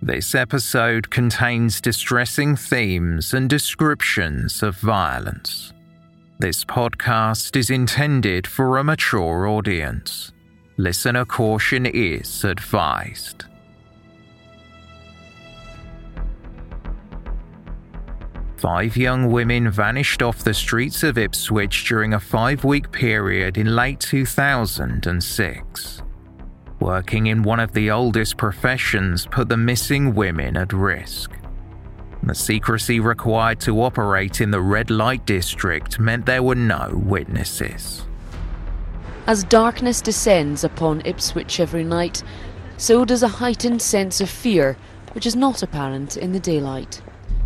This episode contains distressing themes and descriptions of violence. This podcast is intended for a mature audience. Listener caution is advised. Five young women vanished off the streets of Ipswich during a five week period in late 2006. Working in one of the oldest professions put the missing women at risk. The secrecy required to operate in the red light district meant there were no witnesses. As darkness descends upon Ipswich every night, so does a heightened sense of fear, which is not apparent in the daylight.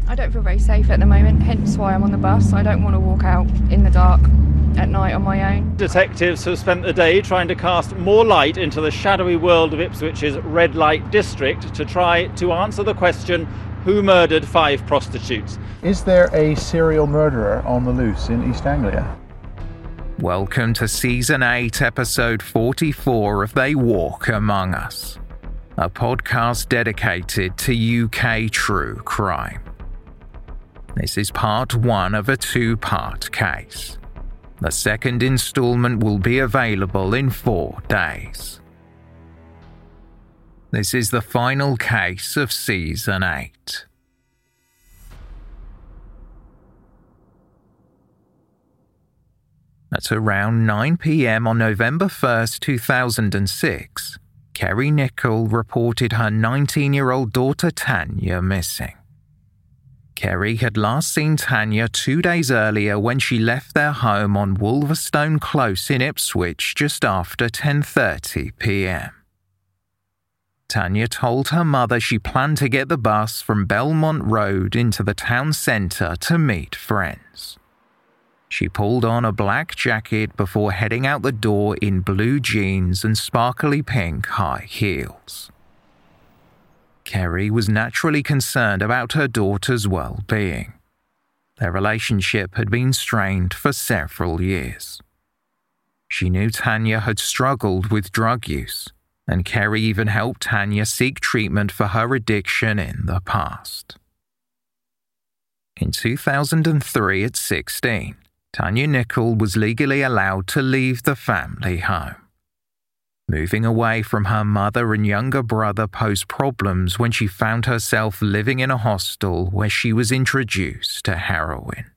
I don't feel very safe at the moment, hence why I'm on the bus. I don't want to walk out in the dark at night on my own. Detectives have spent the day trying to cast more light into the shadowy world of Ipswich's red light district to try to answer the question who murdered five prostitutes. Is there a serial murderer on the loose in East Anglia? Welcome to Season 8, Episode 44 of They Walk Among Us, a podcast dedicated to UK true crime. This is part one of a two part case. The second installment will be available in four days. This is the final case of Season 8. At around 9 pm on November 1st, 2006, Kerry Nicol reported her 19 year old daughter Tanya missing. Kerry had last seen Tanya two days earlier when she left their home on Wolverstone Close in Ipswich just after 10:30 p.m. Tanya told her mother she planned to get the bus from Belmont Road into the town centre to meet friends. She pulled on a black jacket before heading out the door in blue jeans and sparkly pink high heels. Kerry was naturally concerned about her daughter's well being. Their relationship had been strained for several years. She knew Tanya had struggled with drug use, and Kerry even helped Tanya seek treatment for her addiction in the past. In 2003, at 16, Tanya Nicol was legally allowed to leave the family home. Moving away from her mother and younger brother posed problems when she found herself living in a hostel where she was introduced to heroin.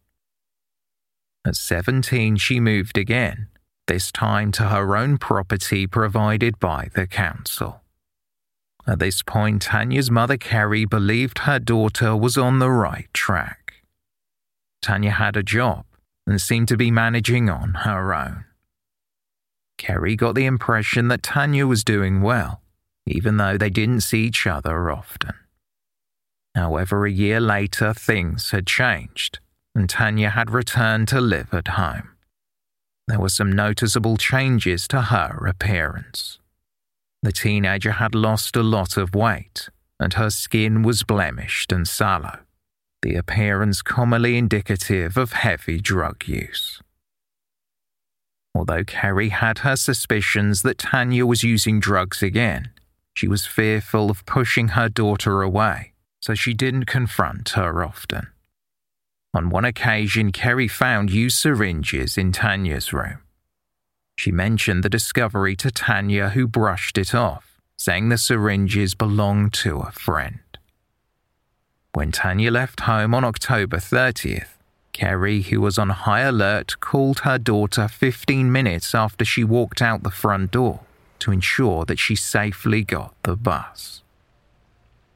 At 17, she moved again, this time to her own property provided by the council. At this point, Tanya's mother Kerry believed her daughter was on the right track. Tanya had a job and seemed to be managing on her own. Kerry got the impression that Tanya was doing well, even though they didn't see each other often. However, a year later, things had changed, and Tanya had returned to live at home. There were some noticeable changes to her appearance. The teenager had lost a lot of weight, and her skin was blemished and sallow, the appearance commonly indicative of heavy drug use. Although Kerry had her suspicions that Tanya was using drugs again, she was fearful of pushing her daughter away, so she didn't confront her often. On one occasion, Kerry found used syringes in Tanya's room. She mentioned the discovery to Tanya, who brushed it off, saying the syringes belonged to a friend. When Tanya left home on October 30th, Kerry, who was on high alert, called her daughter 15 minutes after she walked out the front door to ensure that she safely got the bus.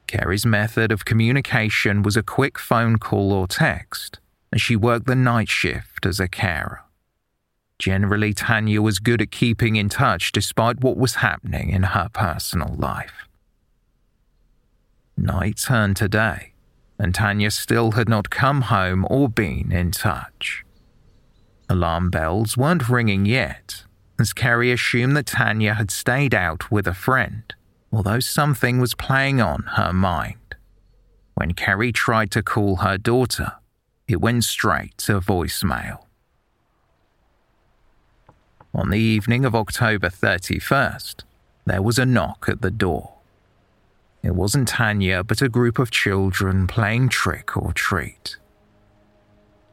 Kerry's method of communication was a quick phone call or text, as she worked the night shift as a carer. Generally, Tanya was good at keeping in touch despite what was happening in her personal life. Night turned to day, and Tanya still had not come home or been in touch. Alarm bells weren't ringing yet, as Kerry assumed that Tanya had stayed out with a friend, although something was playing on her mind. When Kerry tried to call her daughter, it went straight to voicemail. On the evening of October 31st, there was a knock at the door. It wasn't Tanya, but a group of children playing trick or treat.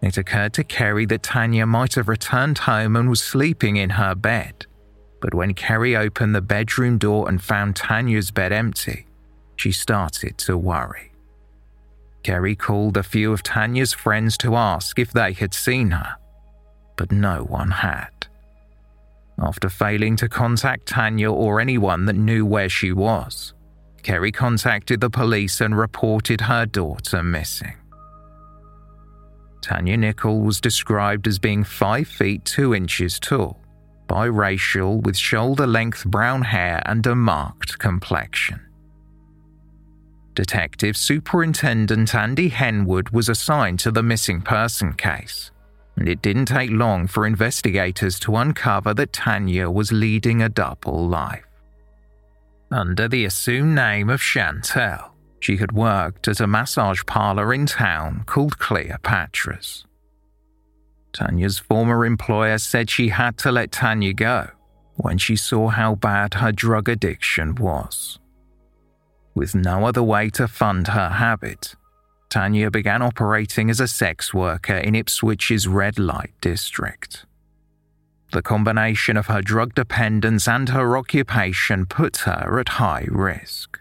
It occurred to Kerry that Tanya might have returned home and was sleeping in her bed. But when Kerry opened the bedroom door and found Tanya's bed empty, she started to worry. Kerry called a few of Tanya's friends to ask if they had seen her, but no one had. After failing to contact Tanya or anyone that knew where she was, Kerry contacted the police and reported her daughter missing. Tanya Nicol was described as being 5 feet 2 inches tall, biracial with shoulder length brown hair and a marked complexion. Detective Superintendent Andy Henwood was assigned to the missing person case, and it didn't take long for investigators to uncover that Tanya was leading a double life. Under the assumed name of Chantel, she had worked at a massage parlor in town called Cleopatra's. Tanya's former employer said she had to let Tanya go when she saw how bad her drug addiction was. With no other way to fund her habit, Tanya began operating as a sex worker in Ipswich's red light district. The combination of her drug dependence and her occupation put her at high risk.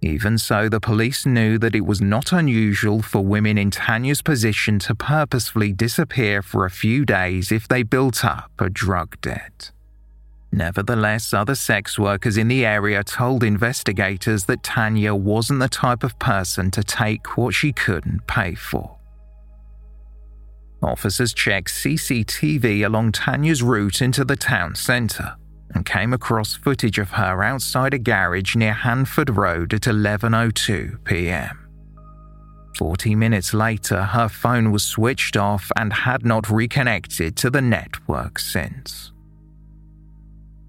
Even so, the police knew that it was not unusual for women in Tanya's position to purposefully disappear for a few days if they built up a drug debt. Nevertheless, other sex workers in the area told investigators that Tanya wasn't the type of person to take what she couldn't pay for. Officers checked CCTV along Tanya's route into the town centre and came across footage of her outside a garage near Hanford Road at 11:02 p.m. 40 minutes later, her phone was switched off and had not reconnected to the network since.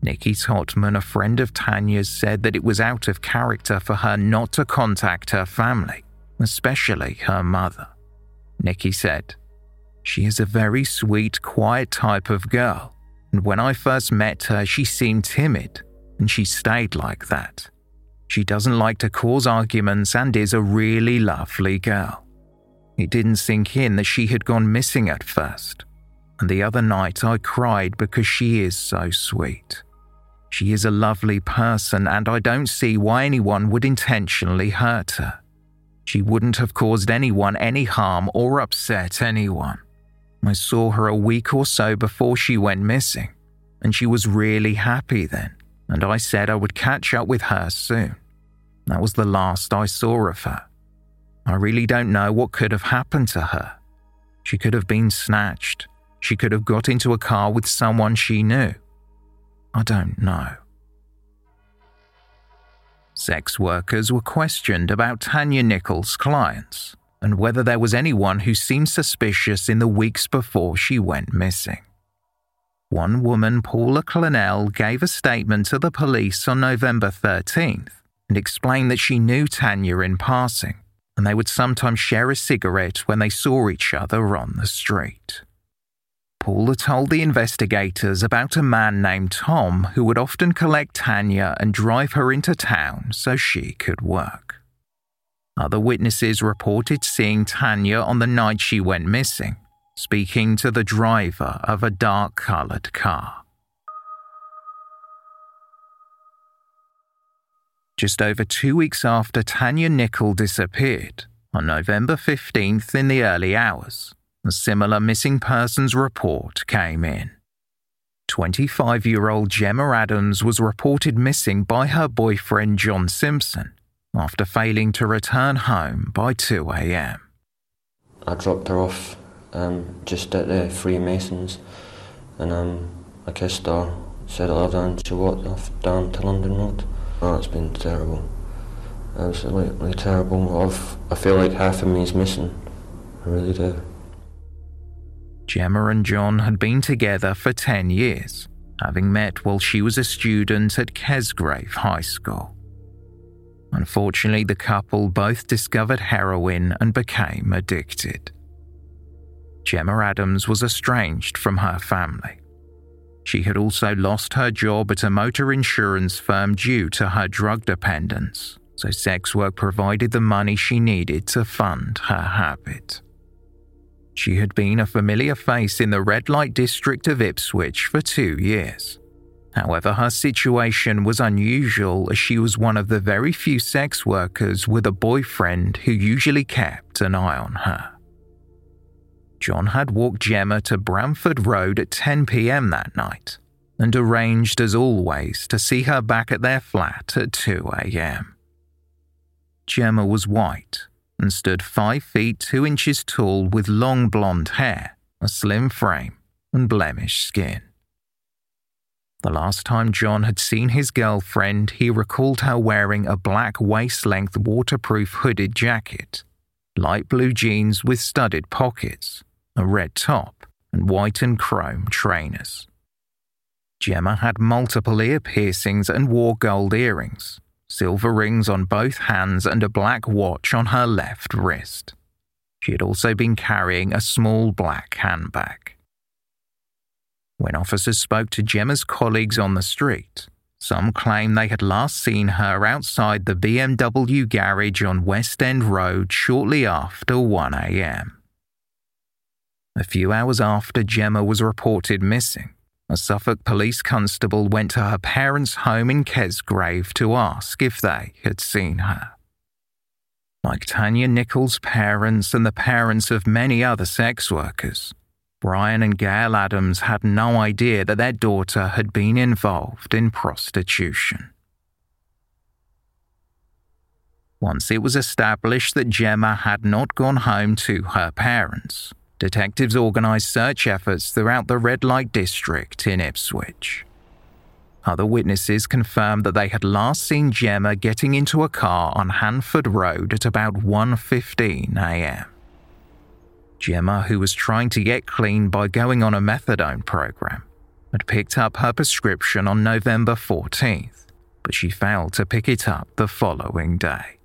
Nikki Totman, a friend of Tanya's, said that it was out of character for her not to contact her family, especially her mother. Nikki said, she is a very sweet, quiet type of girl, and when I first met her, she seemed timid, and she stayed like that. She doesn't like to cause arguments and is a really lovely girl. It didn't sink in that she had gone missing at first, and the other night I cried because she is so sweet. She is a lovely person, and I don't see why anyone would intentionally hurt her. She wouldn't have caused anyone any harm or upset anyone. I saw her a week or so before she went missing, and she was really happy then, and I said I would catch up with her soon. That was the last I saw of her. I really don't know what could have happened to her. She could have been snatched. She could have got into a car with someone she knew. I don't know. Sex workers were questioned about Tanya Nicol's clients and whether there was anyone who seemed suspicious in the weeks before she went missing. One woman, Paula Clennell, gave a statement to the police on November 13th and explained that she knew Tanya in passing and they would sometimes share a cigarette when they saw each other on the street. Paula told the investigators about a man named Tom who would often collect Tanya and drive her into town so she could work. Other witnesses reported seeing Tanya on the night she went missing, speaking to the driver of a dark coloured car. Just over two weeks after Tanya Nicol disappeared, on November 15th in the early hours, a similar missing persons report came in. 25 year old Gemma Adams was reported missing by her boyfriend John Simpson after failing to return home by 2 a.m. I dropped her off um, just at the Freemasons and um, I kissed her, said I loved her, and she walked off down to London Road. Oh, it's been terrible. Absolutely terrible. I've, I feel like half of me is missing. I really do. Gemma and John had been together for 10 years, having met while she was a student at Kesgrave High School. Unfortunately, the couple both discovered heroin and became addicted. Gemma Adams was estranged from her family. She had also lost her job at a motor insurance firm due to her drug dependence, so sex work provided the money she needed to fund her habit. She had been a familiar face in the red light district of Ipswich for two years. However, her situation was unusual as she was one of the very few sex workers with a boyfriend who usually kept an eye on her. John had walked Gemma to Bramford Road at 10 pm that night and arranged, as always, to see her back at their flat at 2 am. Gemma was white and stood 5 feet 2 inches tall with long blonde hair, a slim frame, and blemished skin. The last time John had seen his girlfriend, he recalled her wearing a black waist length waterproof hooded jacket, light blue jeans with studded pockets, a red top, and white and chrome trainers. Gemma had multiple ear piercings and wore gold earrings, silver rings on both hands, and a black watch on her left wrist. She had also been carrying a small black handbag. When officers spoke to Gemma's colleagues on the street, some claimed they had last seen her outside the BMW garage on West End Road shortly after 1 a.m. A few hours after Gemma was reported missing, a Suffolk police constable went to her parents' home in Kesgrave to ask if they had seen her. Like Tanya Nicol's parents and the parents of many other sex workers, Brian and Gail Adams had no idea that their daughter had been involved in prostitution. Once it was established that Gemma had not gone home to her parents, detectives organised search efforts throughout the red light district in Ipswich. Other witnesses confirmed that they had last seen Gemma getting into a car on Hanford Road at about 1:15 a.m. Gemma, who was trying to get clean by going on a methadone program, had picked up her prescription on November 14th, but she failed to pick it up the following day.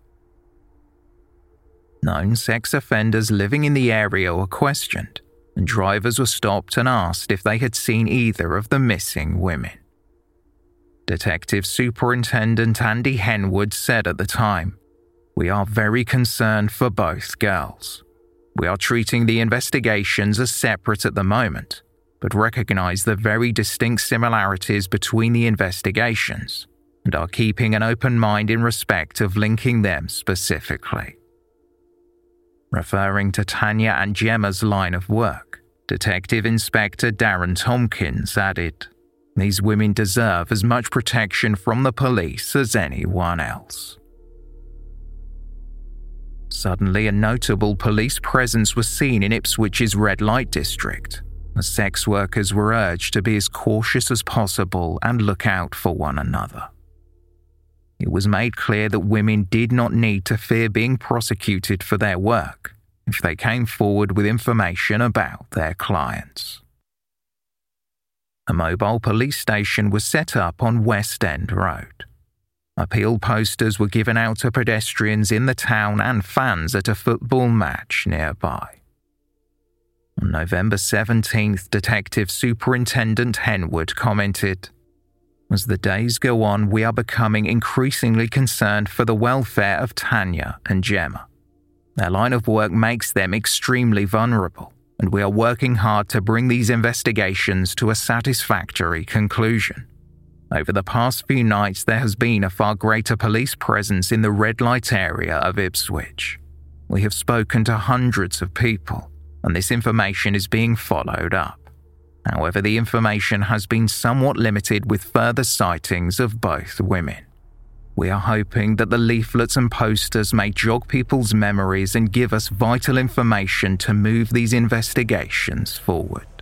Known sex offenders living in the area were questioned, and drivers were stopped and asked if they had seen either of the missing women. Detective Superintendent Andy Henwood said at the time, We are very concerned for both girls. We are treating the investigations as separate at the moment, but recognize the very distinct similarities between the investigations and are keeping an open mind in respect of linking them specifically. Referring to Tanya and Gemma's line of work, Detective Inspector Darren Tompkins added, These women deserve as much protection from the police as anyone else. Suddenly, a notable police presence was seen in Ipswich's red light district, as sex workers were urged to be as cautious as possible and look out for one another. it was made clear that women did not need to fear being prosecuted for their work if they came forward with information about their clients. A mobile police station was set up on West End Road. Appeal posters were given out to pedestrians in the town and fans at a football match nearby. On November 17th, Detective Superintendent Henwood commented As the days go on, we are becoming increasingly concerned for the welfare of Tanya and Gemma. Their line of work makes them extremely vulnerable, and we are working hard to bring these investigations to a satisfactory conclusion. Over the past few nights, there has been a far greater police presence in the red light area of Ipswich. We have spoken to hundreds of people, and this information is being followed up. However, the information has been somewhat limited with further sightings of both women. We are hoping that the leaflets and posters may jog people's memories and give us vital information to move these investigations forward.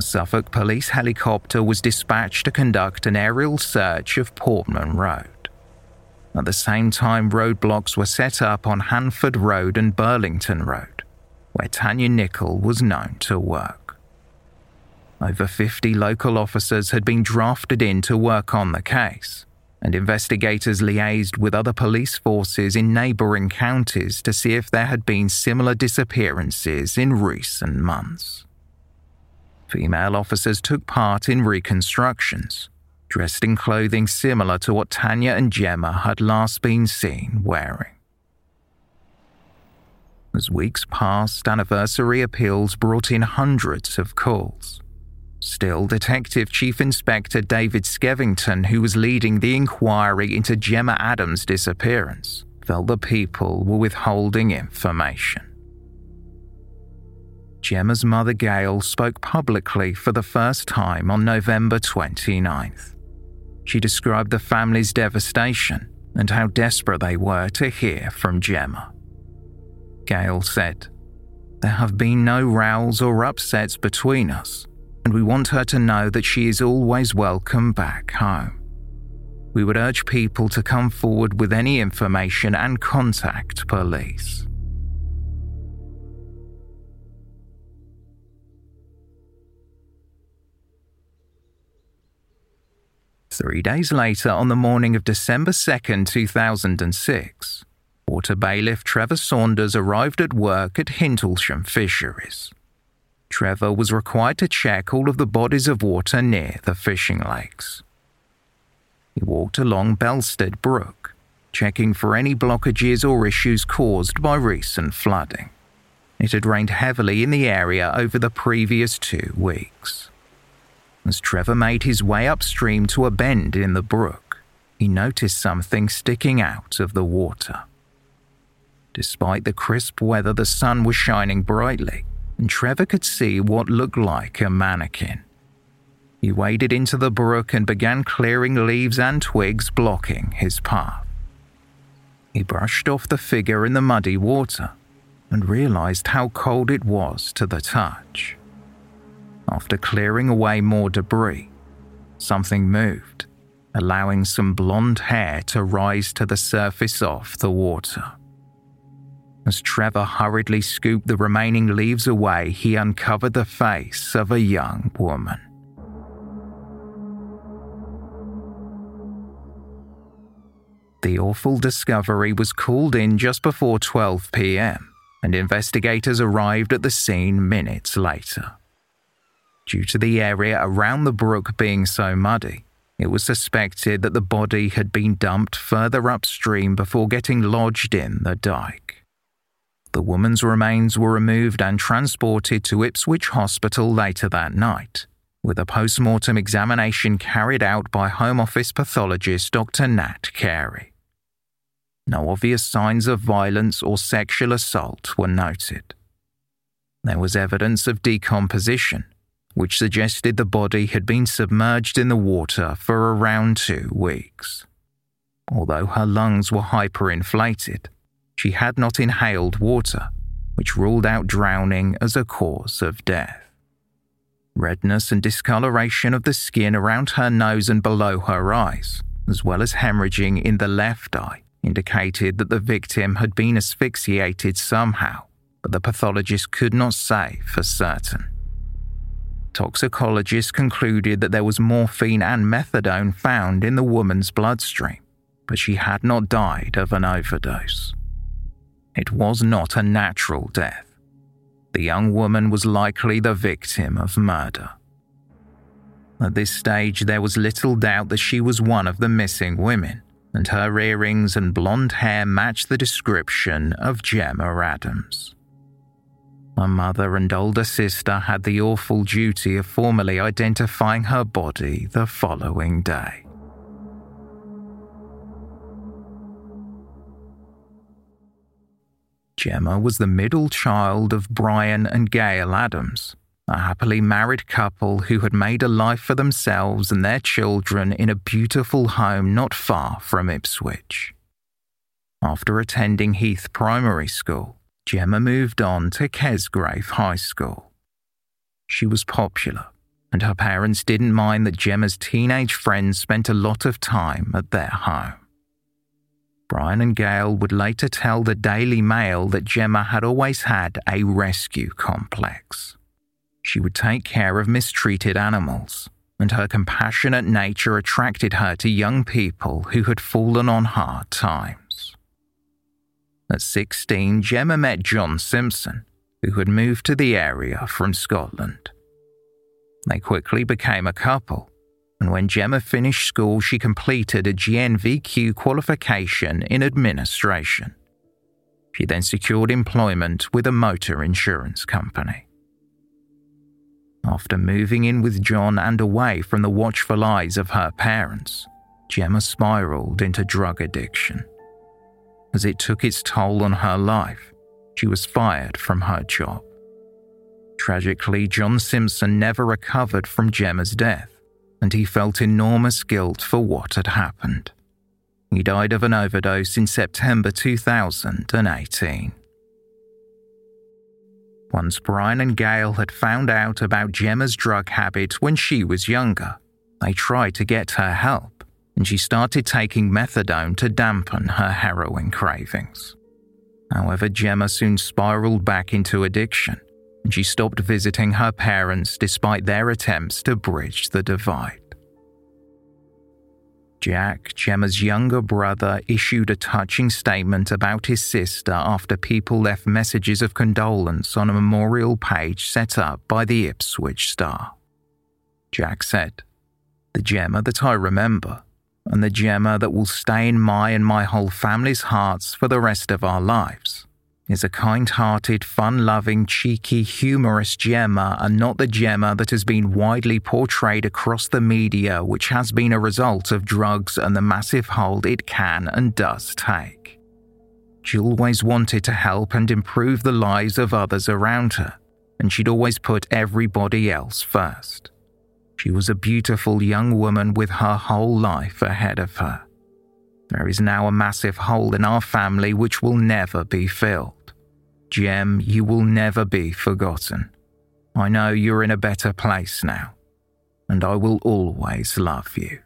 A Suffolk police helicopter was dispatched to conduct an aerial search of Portman Road. At the same time, roadblocks were set up on Hanford Road and Burlington Road, where Tanya Nicol was known to work. Over 50 local officers had been drafted in to work on the case, and investigators liaised with other police forces in neighbouring counties to see if there had been similar disappearances in recent months female officers took part in reconstructions, dressed in clothing similar to what Tanya and Gemma had last been seen wearing. As weeks passed, anniversary appeals brought in hundreds of calls. Still, Detective Chief Inspector David Skevington, who was leading the inquiry into Gemma Adams' disappearance, felt the people were withholding information. Gemma's mother Gail spoke publicly for the first time on November 29th. She described the family's devastation and how desperate they were to hear from Gemma. Gail said, There have been no rows or upsets between us, and we want her to know that she is always welcome back home. We would urge people to come forward with any information and contact police. Three days later, on the morning of December 2nd, 2006, water bailiff Trevor Saunders arrived at work at Hintlesham Fisheries. Trevor was required to check all of the bodies of water near the fishing lakes. He walked along Belstead Brook, checking for any blockages or issues caused by recent flooding. It had rained heavily in the area over the previous two weeks. As Trevor made his way upstream to a bend in the brook, he noticed something sticking out of the water. Despite the crisp weather, the sun was shining brightly, and Trevor could see what looked like a mannequin. He waded into the brook and began clearing leaves and twigs blocking his path. He brushed off the figure in the muddy water and realized how cold it was to the touch. After clearing away more debris, something moved, allowing some blonde hair to rise to the surface of the water. As Trevor hurriedly scooped the remaining leaves away, he uncovered the face of a young woman. The awful discovery was called in just before 12 pm, and investigators arrived at the scene minutes later. Due to the area around the brook being so muddy, it was suspected that the body had been dumped further upstream before getting lodged in the dike. The woman's remains were removed and transported to Ipswich Hospital later that night, with a post mortem examination carried out by Home Office pathologist Dr. Nat Carey. No obvious signs of violence or sexual assault were noted. There was evidence of decomposition, which suggested the body had been submerged in the water for around two weeks. Although her lungs were hyperinflated, she had not inhaled water, which ruled out drowning as a cause of death. Redness and discoloration of the skin around her nose and below her eyes as well as hemorrhaging in the left eye, indicated that the victim had been asphyxiated somehow, but the pathologist could not say for certain. Toxicologists concluded that there was morphine and methadone found in the woman's bloodstream, but she had not died of an overdose. It was not a natural death. The young woman was likely the victim of murder. At this stage, there was little doubt that she was one of the missing women, and her earrings and blonde hair matched the description of Gemma Adams. Her mother and older sister had the awful duty of formally identifying her body the following day. Gemma was the middle child of Brian and Gail Adams, a happily married couple who had made a life for themselves and their children in a beautiful home not far from Ipswich. After attending Heath Primary School, Gemma moved on to Kesgrave High School. She was popular, and her parents didn't mind that Gemma's teenage friends spent a lot of time at their home. Brian and Gail would later tell the Daily Mail that Gemma had always had a rescue complex. She would take care of mistreated animals, and her compassionate nature attracted her to young people who had fallen on hard times. At 16, Gemma met John Simpson, who had moved to the area from Scotland. They quickly became a couple, and when Gemma finished school, she completed a GNVQ qualification in administration. She then secured employment with a motor insurance company. After moving in with John and away from the watchful eyes of her parents, Gemma spiraled into drug addiction as it took its toll on her life. She was fired from her job. Tragically, John Simpson never recovered from Gemma's death, and he felt enormous guilt for what had happened. He died of an overdose in September 2018. Once Brian and Gail had found out about Gemma's drug habit when she was younger, they tried to get her help and she started taking methadone to dampen her heroin cravings. However, Gemma soon spiraled back into addiction, and she stopped visiting her parents despite their attempts to bridge the divide. Jack, Gemma's younger brother, issued a touching statement about his sister after people left messages of condolence on a memorial page set up by the Ipswich Star. Jack said, The Gemma that I remember and the Gemma that will stay in my and my whole family's hearts for the rest of our lives is a kind hearted, fun loving, cheeky, humorous Gemma and not the Gemma that has been widely portrayed across the media, which has been a result of drugs and the massive hold it can and does take. She always wanted to help and improve the lives of others around her, and she'd always put everybody else first. She was a beautiful young woman with her whole life ahead of her. There is now a massive hole in our family which will never be filled. Jem, you will never be forgotten. I know you're in a better place now, and I will always love you.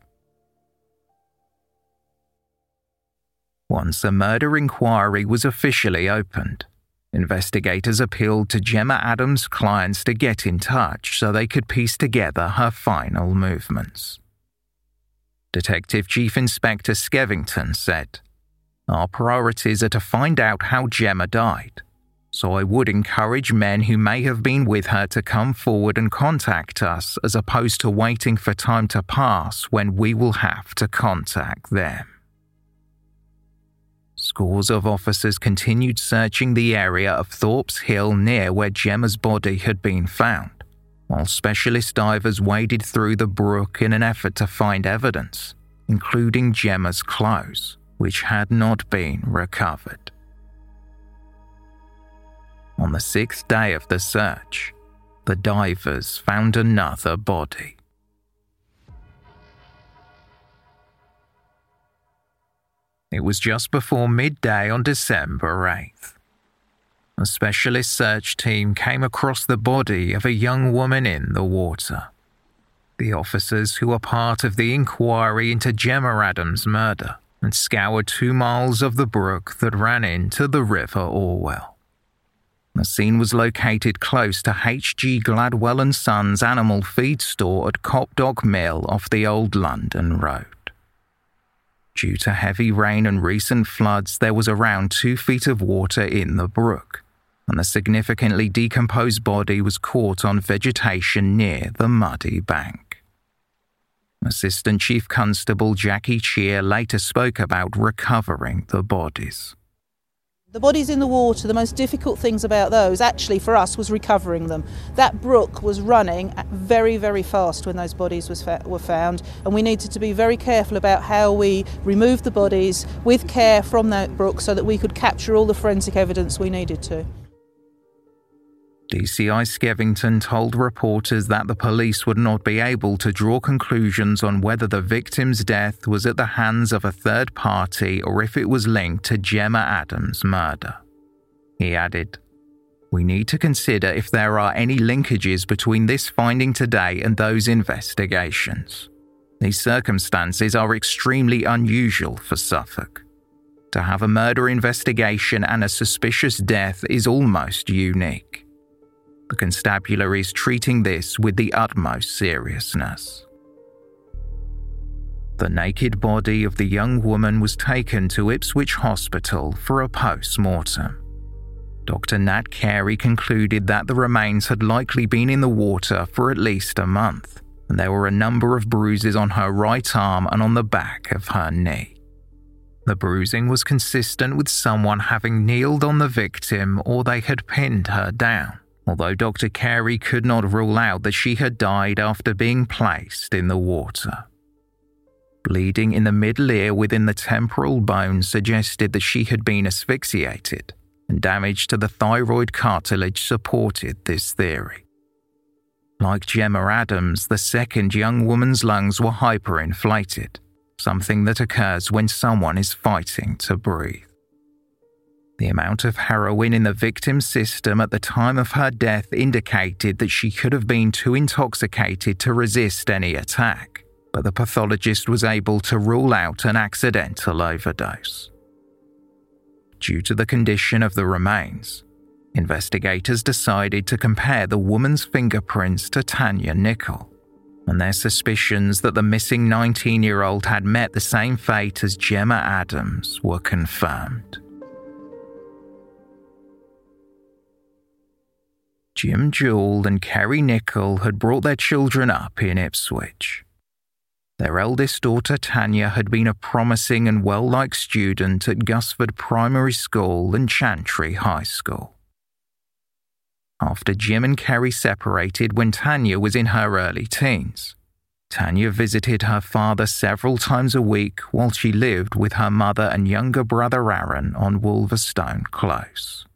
Once a murder inquiry was officially opened, Investigators appealed to Gemma Adams' clients to get in touch so they could piece together her final movements. Detective Chief Inspector Skevington said, Our priorities are to find out how Gemma died, so I would encourage men who may have been with her to come forward and contact us as opposed to waiting for time to pass when we will have to contact them. Scores of officers continued searching the area of Thorpe's Hill near where Gemma's body had been found, while specialist divers waded through the brook in an effort to find evidence, including Gemma's clothes, which had not been recovered. On the sixth day of the search, the divers found another body. It was just before midday on December 8th. A specialist search team came across the body of a young woman in the water. the officers who were part of the inquiry into Gemma Adams' murder and scoured two miles of the brook that ran into the River Orwell. The scene was located close to H.G. Gladwell and Sons animal feed store at Copdock Mill off the Old London Road. Due to heavy rain and recent floods, there was around two feet of water in the brook, and the significantly decomposed body was caught on vegetation near the muddy bank. Assistant Chief Constable Jackie Cheer later spoke about recovering the bodies. The bodies in the water, the most difficult things about those actually for us was recovering them. That brook was running very, very fast when those bodies fa- were found, and we needed to be very careful about how we removed the bodies with care from that brook so that we could capture all the forensic evidence we needed to. DCI Skevington told reporters that the police would not be able to draw conclusions on whether the victim's death was at the hands of a third party or if it was linked to Gemma Adams' murder. He added, We need to consider if there are any linkages between this finding today and those investigations. These circumstances are extremely unusual for Suffolk. To have a murder investigation and a suspicious death is almost unique. The constabulary is treating this with the utmost seriousness. The naked body of the young woman was taken to Ipswich Hospital for a post mortem. Dr. Nat Carey concluded that the remains had likely been in the water for at least a month, and there were a number of bruises on her right arm and on the back of her knee. The bruising was consistent with someone having kneeled on the victim or they had pinned her down although Dr. Carey could not rule out that she had died after being placed in the water. Bleeding in the middle ear within the temporal bone suggested that she had been asphyxiated, and damage to the thyroid cartilage supported this theory. Like Gemma Adams, the second young woman's lungs were hyperinflated, something that occurs when someone is fighting to breathe. The amount of heroin in the victim's system at the time of her death indicated that she could have been too intoxicated to resist any attack, but the pathologist was able to rule out an accidental overdose. Due to the condition of the remains, investigators decided to compare the woman's fingerprints to Tanya Nicol, and their suspicions that the missing 19 year old had met the same fate as Gemma Adams were confirmed. Jim Jewell and Kerry Nicol had brought their children up in Ipswich. Their eldest daughter Tanya had been a promising and well liked student at Gusford Primary School and Chantry High School. After Jim and Kerry separated when Tanya was in her early teens, Tanya visited her father several times a week while she lived with her mother and younger brother Aaron on Wolverstone Close.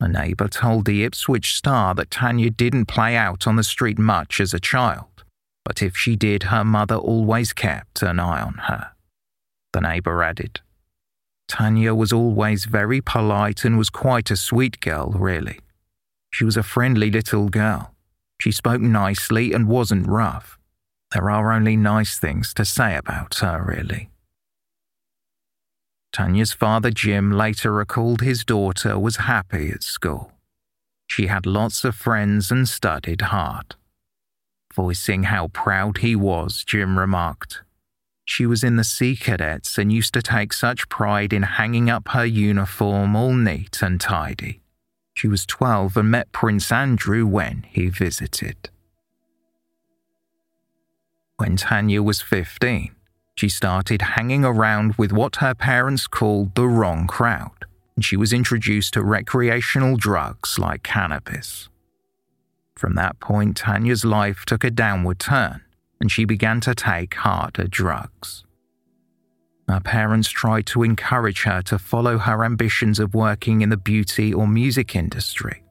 A neighbour told the Ipswich Star that Tanya didn't play out on the street much as a child, but if she did, her mother always kept an eye on her. The neighbour added, Tanya was always very polite and was quite a sweet girl, really. She was a friendly little girl. She spoke nicely and wasn't rough. There are only nice things to say about her, really. Tanya's father, Jim, later recalled his daughter was happy at school. She had lots of friends and studied hard. Voicing how proud he was, Jim remarked, She was in the Sea Cadets and used to take such pride in hanging up her uniform all neat and tidy. She was 12 and met Prince Andrew when he visited. When Tanya was 15, she started hanging around with what her parents called the wrong crowd, and she was introduced to recreational drugs like cannabis. From that point, Tanya's life took a downward turn, and she began to take harder drugs. Her parents tried to encourage her to follow her ambitions of working in the beauty or music industry.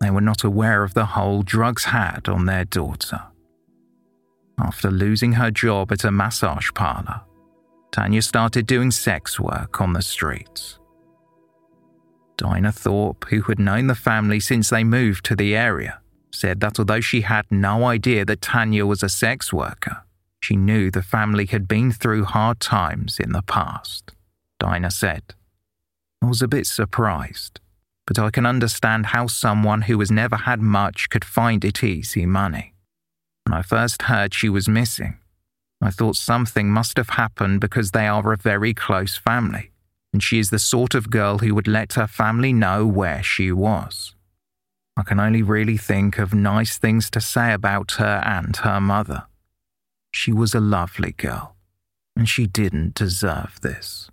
They were not aware of the hold drugs had on their daughter after losing her job at a massage parlor. Tanya started doing sex work on the streets. Dinah Thorpe, who had known the family since they moved to the area, said that although she had no idea that Tanya was a sex worker, she knew the family had been through hard times in the past. Dinah said. I was a bit surprised, but I can understand how someone who has never had much could find it easy money. When I first heard she was missing, I thought something must have happened because they are a very close family, and she is the sort of girl who would let her family know where she was. I can only really think of nice things to say about her and her mother. She was a lovely girl, and she didn't deserve this.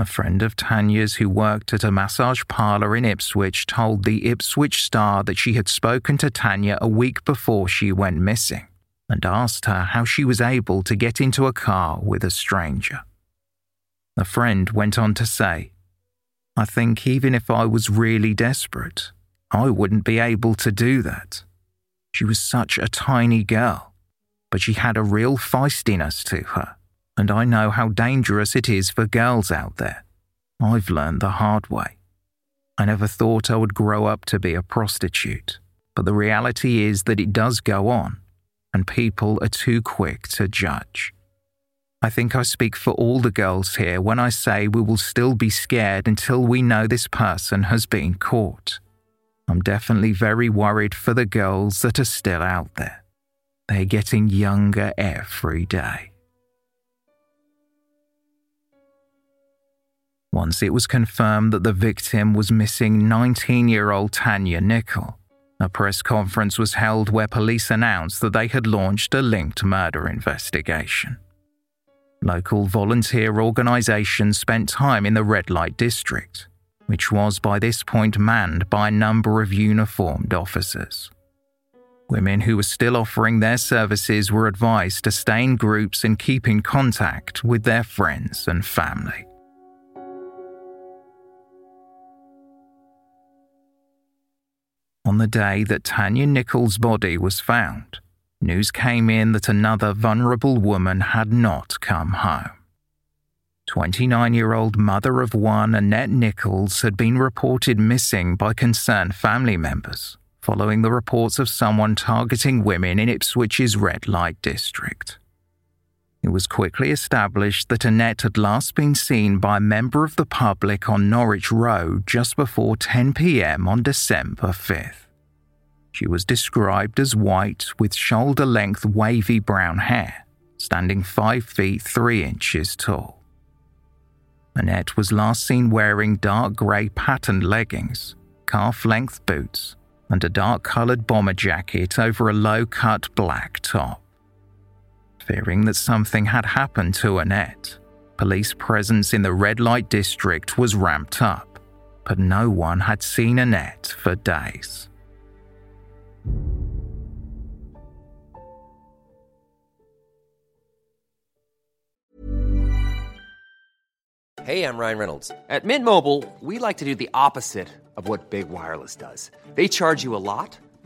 A friend of Tanya's who worked at a massage parlour in Ipswich told the Ipswich Star that she had spoken to Tanya a week before she went missing and asked her how she was able to get into a car with a stranger. The friend went on to say, I think even if I was really desperate, I wouldn't be able to do that. She was such a tiny girl, but she had a real feistiness to her, and I know how dangerous it is for girls out there. I've learned the hard way. I never thought I would grow up to be a prostitute, but the reality is that it does go on and people are too quick to judge. I think I speak for all the girls here when I say we will still be scared until we know this person has been caught. I'm definitely very worried for the girls that are still out there. They're getting younger every day. Once it was confirmed that the victim was missing 19 year old Tanya Nicol, a press conference was held where police announced that they had launched a linked murder investigation. Local volunteer organisations spent time in the red light district, which was by this point manned by a number of uniformed officers. Women who were still offering their services were advised to stay in groups and keep in contact with their friends and family. On the day that Tanya Nicol's body was found, news came in that another vulnerable woman had not come home. 29 year old mother of one Annette Nicholls had been reported missing by concerned family members following the reports of someone targeting women in Ipswich's red light district. It was quickly established that Annette had last been seen by a member of the public on Norwich Road just before 10 pm on December 5th. She was described as white with shoulder length wavy brown hair, standing 5 feet 3 inches tall. Annette was last seen wearing dark grey patterned leggings, calf length boots, and a dark coloured bomber jacket over a low cut black top fearing that something had happened to Annette. Police presence in the red light district was ramped up, but no one had seen Annette for days. Hey, I'm Ryan Reynolds. At Mint Mobile, we like to do the opposite of what Big Wireless does. They charge you a lot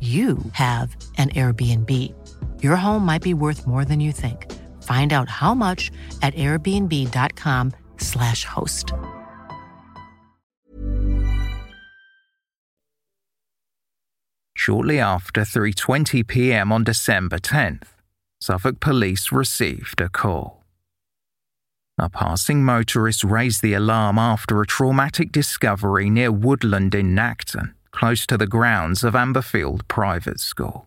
you have an Airbnb. Your home might be worth more than you think. Find out how much at airbnb.com/slash host. Shortly after 3:20 p.m. on December 10th, Suffolk police received a call. A passing motorist raised the alarm after a traumatic discovery near Woodland in Nacton close to the grounds of Amberfield Private School.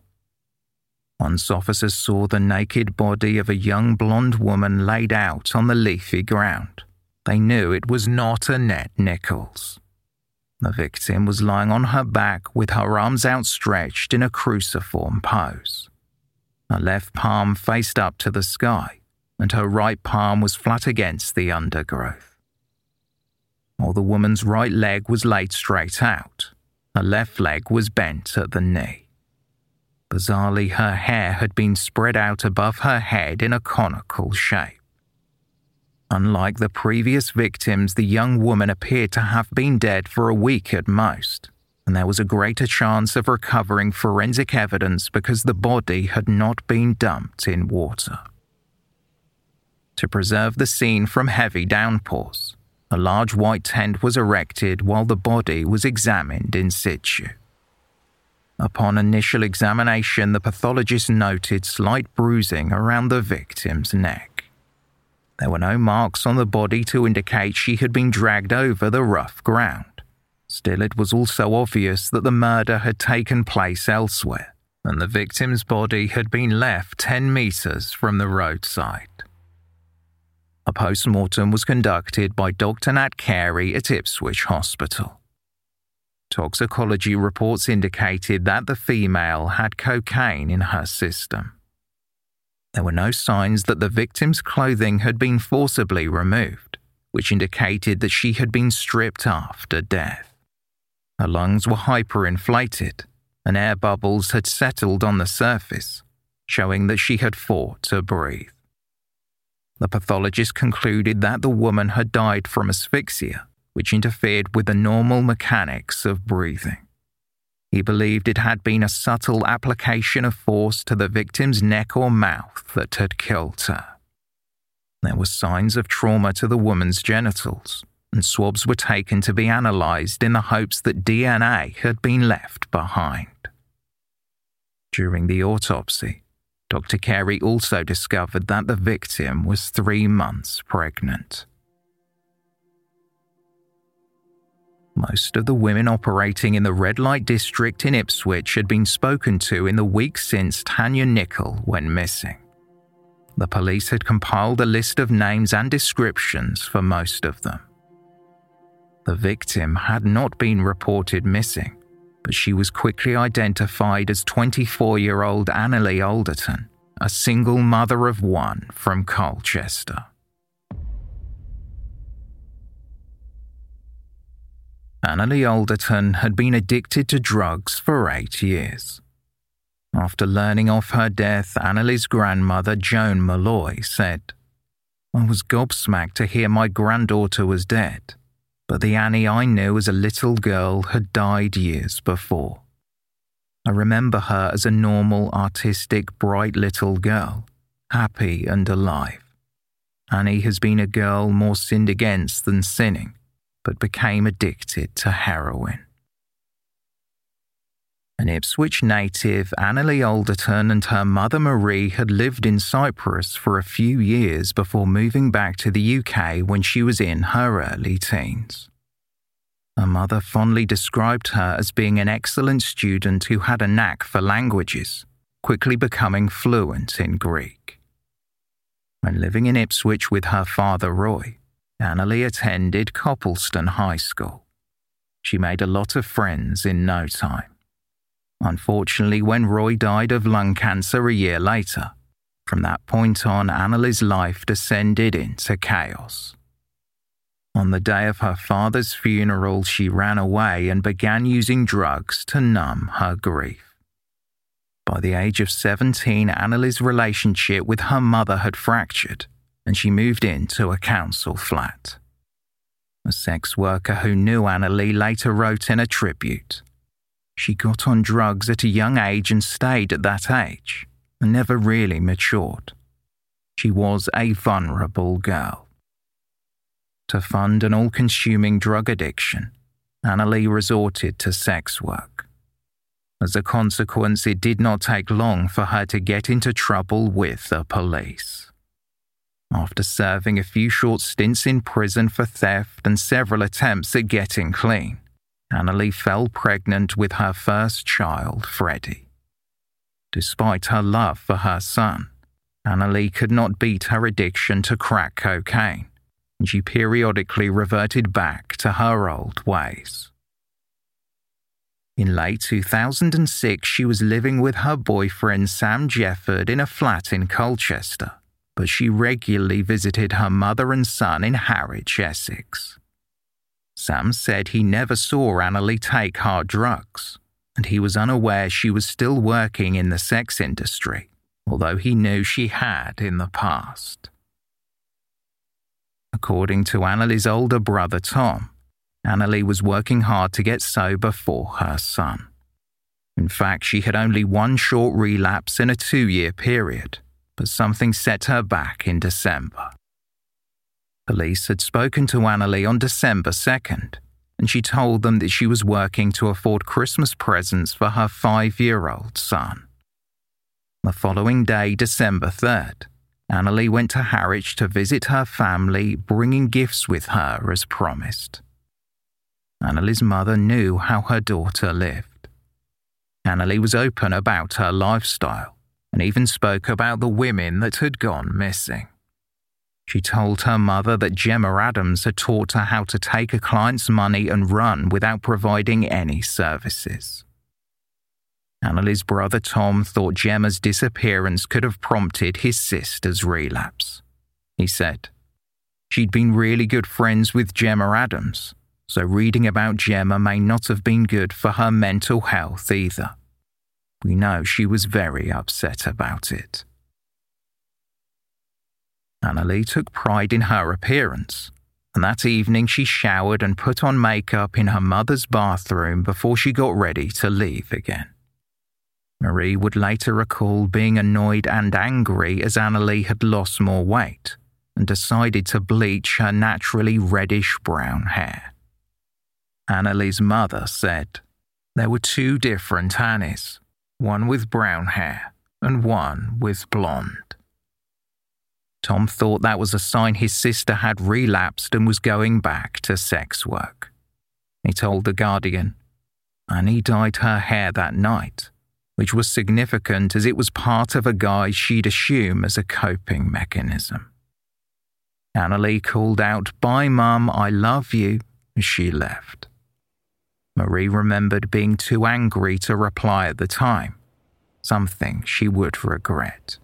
Once officers saw the naked body of a young blonde woman laid out on the leafy ground, they knew it was not Annette Nicholls. The victim was lying on her back with her arms outstretched in a cruciform pose. Her left palm faced up to the sky, and her right palm was flat against the undergrowth. While the woman's right leg was laid straight out, her left leg was bent at the knee. Bizarrely, her hair had been spread out above her head in a conical shape. Unlike the previous victims, the young woman appeared to have been dead for a week at most, and there was a greater chance of recovering forensic evidence because the body had not been dumped in water. To preserve the scene from heavy downpours, a large white tent was erected while the body was examined in situ. Upon initial examination, the pathologist noted slight bruising around the victim's neck. There were no marks on the body to indicate she had been dragged over the rough ground. Still, it was also obvious that the murder had taken place elsewhere, and the victim's body had been left 10 metres from the roadside. A post mortem was conducted by Dr. Nat Carey at Ipswich Hospital. Toxicology reports indicated that the female had cocaine in her system. There were no signs that the victim's clothing had been forcibly removed, which indicated that she had been stripped after death. Her lungs were hyperinflated, and air bubbles had settled on the surface, showing that she had fought to breathe. The pathologist concluded that the woman had died from asphyxia, which interfered with the normal mechanics of breathing. He believed it had been a subtle application of force to the victim's neck or mouth that had killed her. There were signs of trauma to the woman's genitals, and swabs were taken to be analysed in the hopes that DNA had been left behind. During the autopsy, Dr. Carey also discovered that the victim was three months pregnant. Most of the women operating in the red light district in Ipswich had been spoken to in the weeks since Tanya Nicol went missing. The police had compiled a list of names and descriptions for most of them. The victim had not been reported missing, but she was quickly identified as 24 year old Annalie Alderton, a single mother of one from Colchester. Annalie Alderton had been addicted to drugs for eight years. After learning of her death, Annalie's grandmother, Joan Malloy, said, I was gobsmacked to hear my granddaughter was dead but the Annie I knew as a little girl had died years before. I remember her as a normal, artistic, bright little girl, happy and alive. Annie has been a girl more sinned against than sinning, but became addicted to heroin. An Ipswich native, Annalie Alderton, and her mother Marie had lived in Cyprus for a few years before moving back to the UK when she was in her early teens. Her mother fondly described her as being an excellent student who had a knack for languages, quickly becoming fluent in Greek. When living in Ipswich with her father Roy, Annalie attended Copleston High School. She made a lot of friends in no time. Unfortunately, when Roy died of lung cancer a year later, from that point on, Annalie's life descended into chaos. On the day of her father's funeral, she ran away and began using drugs to numb her grief. By the age of 17, Annalie's relationship with her mother had fractured, and she moved into a council flat. A sex worker who knew Annalie later wrote in a tribute She got on drugs at a young age and stayed at that age, and never really matured. She was a vulnerable girl to fund an all consuming drug addiction, Annalie resorted to sex work. As a consequence, it did not take long for her to get into trouble with the police. After serving a few short stints in prison for theft and several attempts at getting clean, Annalie fell pregnant with her first child, Freddie. Despite her love for her son, Annalie could not beat her addiction to crack cocaine and she periodically reverted back to her old ways. In late 2006, she was living with her boyfriend Sam Jefford in a flat in Colchester, but she regularly visited her mother and son in Harwich, Essex. Sam said he never saw Annalie take hard drugs, and he was unaware she was still working in the sex industry, although he knew she had in the past. According to Annalie's older brother Tom, Annalie was working hard to get sober for her son. In fact, she had only one short relapse in a two year period, but something set her back in December. Police had spoken to Annalie on December 2nd, and she told them that she was working to afford Christmas presents for her five year old son. The following day, December 3rd, Annalie went to Harwich to visit her family, bringing gifts with her as promised. Annalie's mother knew how her daughter lived. Annalie was open about her lifestyle and even spoke about the women that had gone missing. She told her mother that Gemma Adams had taught her how to take a client's money and run without providing any services. Annalie's brother Tom thought Gemma's disappearance could have prompted his sister's relapse. He said, She'd been really good friends with Gemma Adams, so reading about Gemma may not have been good for her mental health either. We know she was very upset about it. Annalie took pride in her appearance, and that evening she showered and put on makeup in her mother's bathroom before she got ready to leave again. Marie would later recall being annoyed and angry as Annalie had lost more weight and decided to bleach her naturally reddish brown hair. Annalie's mother said there were two different Annies, one with brown hair and one with blonde. Tom thought that was a sign his sister had relapsed and was going back to sex work. He told The Guardian, Annie dyed her hair that night which was significant as it was part of a guise she'd assume as a coping mechanism. Annalie called out, Bye, Mum, I love you, as she left. Marie remembered being too angry to reply at the time, something she would regret.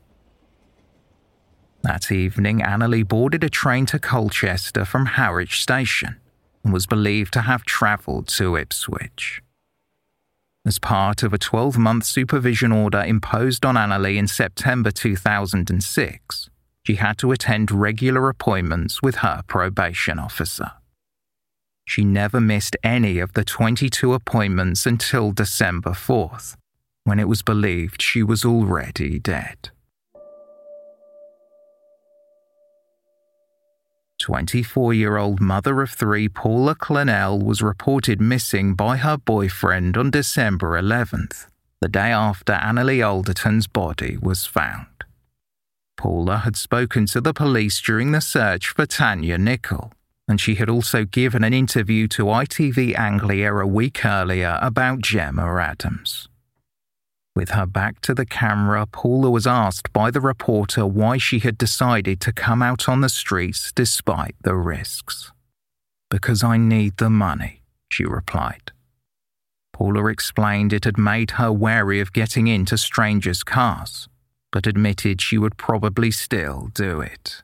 That evening, Annalie boarded a train to Colchester from Harwich Station and was believed to have travelled to Ipswich. As part of a 12 month supervision order imposed on Annalie in September 2006, she had to attend regular appointments with her probation officer. She never missed any of the 22 appointments until December 4th, when it was believed she was already dead. 24 year old mother of three Paula Clennell was reported missing by her boyfriend on December 11th, the day after Annalie Alderton's body was found. Paula had spoken to the police during the search for Tanya Nicol, and she had also given an interview to ITV Anglia a week earlier about Gemma Adams. With her back to the camera, Paula was asked by the reporter why she had decided to come out on the streets despite the risks. Because I need the money, she replied. Paula explained it had made her wary of getting into strangers' cars, but admitted she would probably still do it.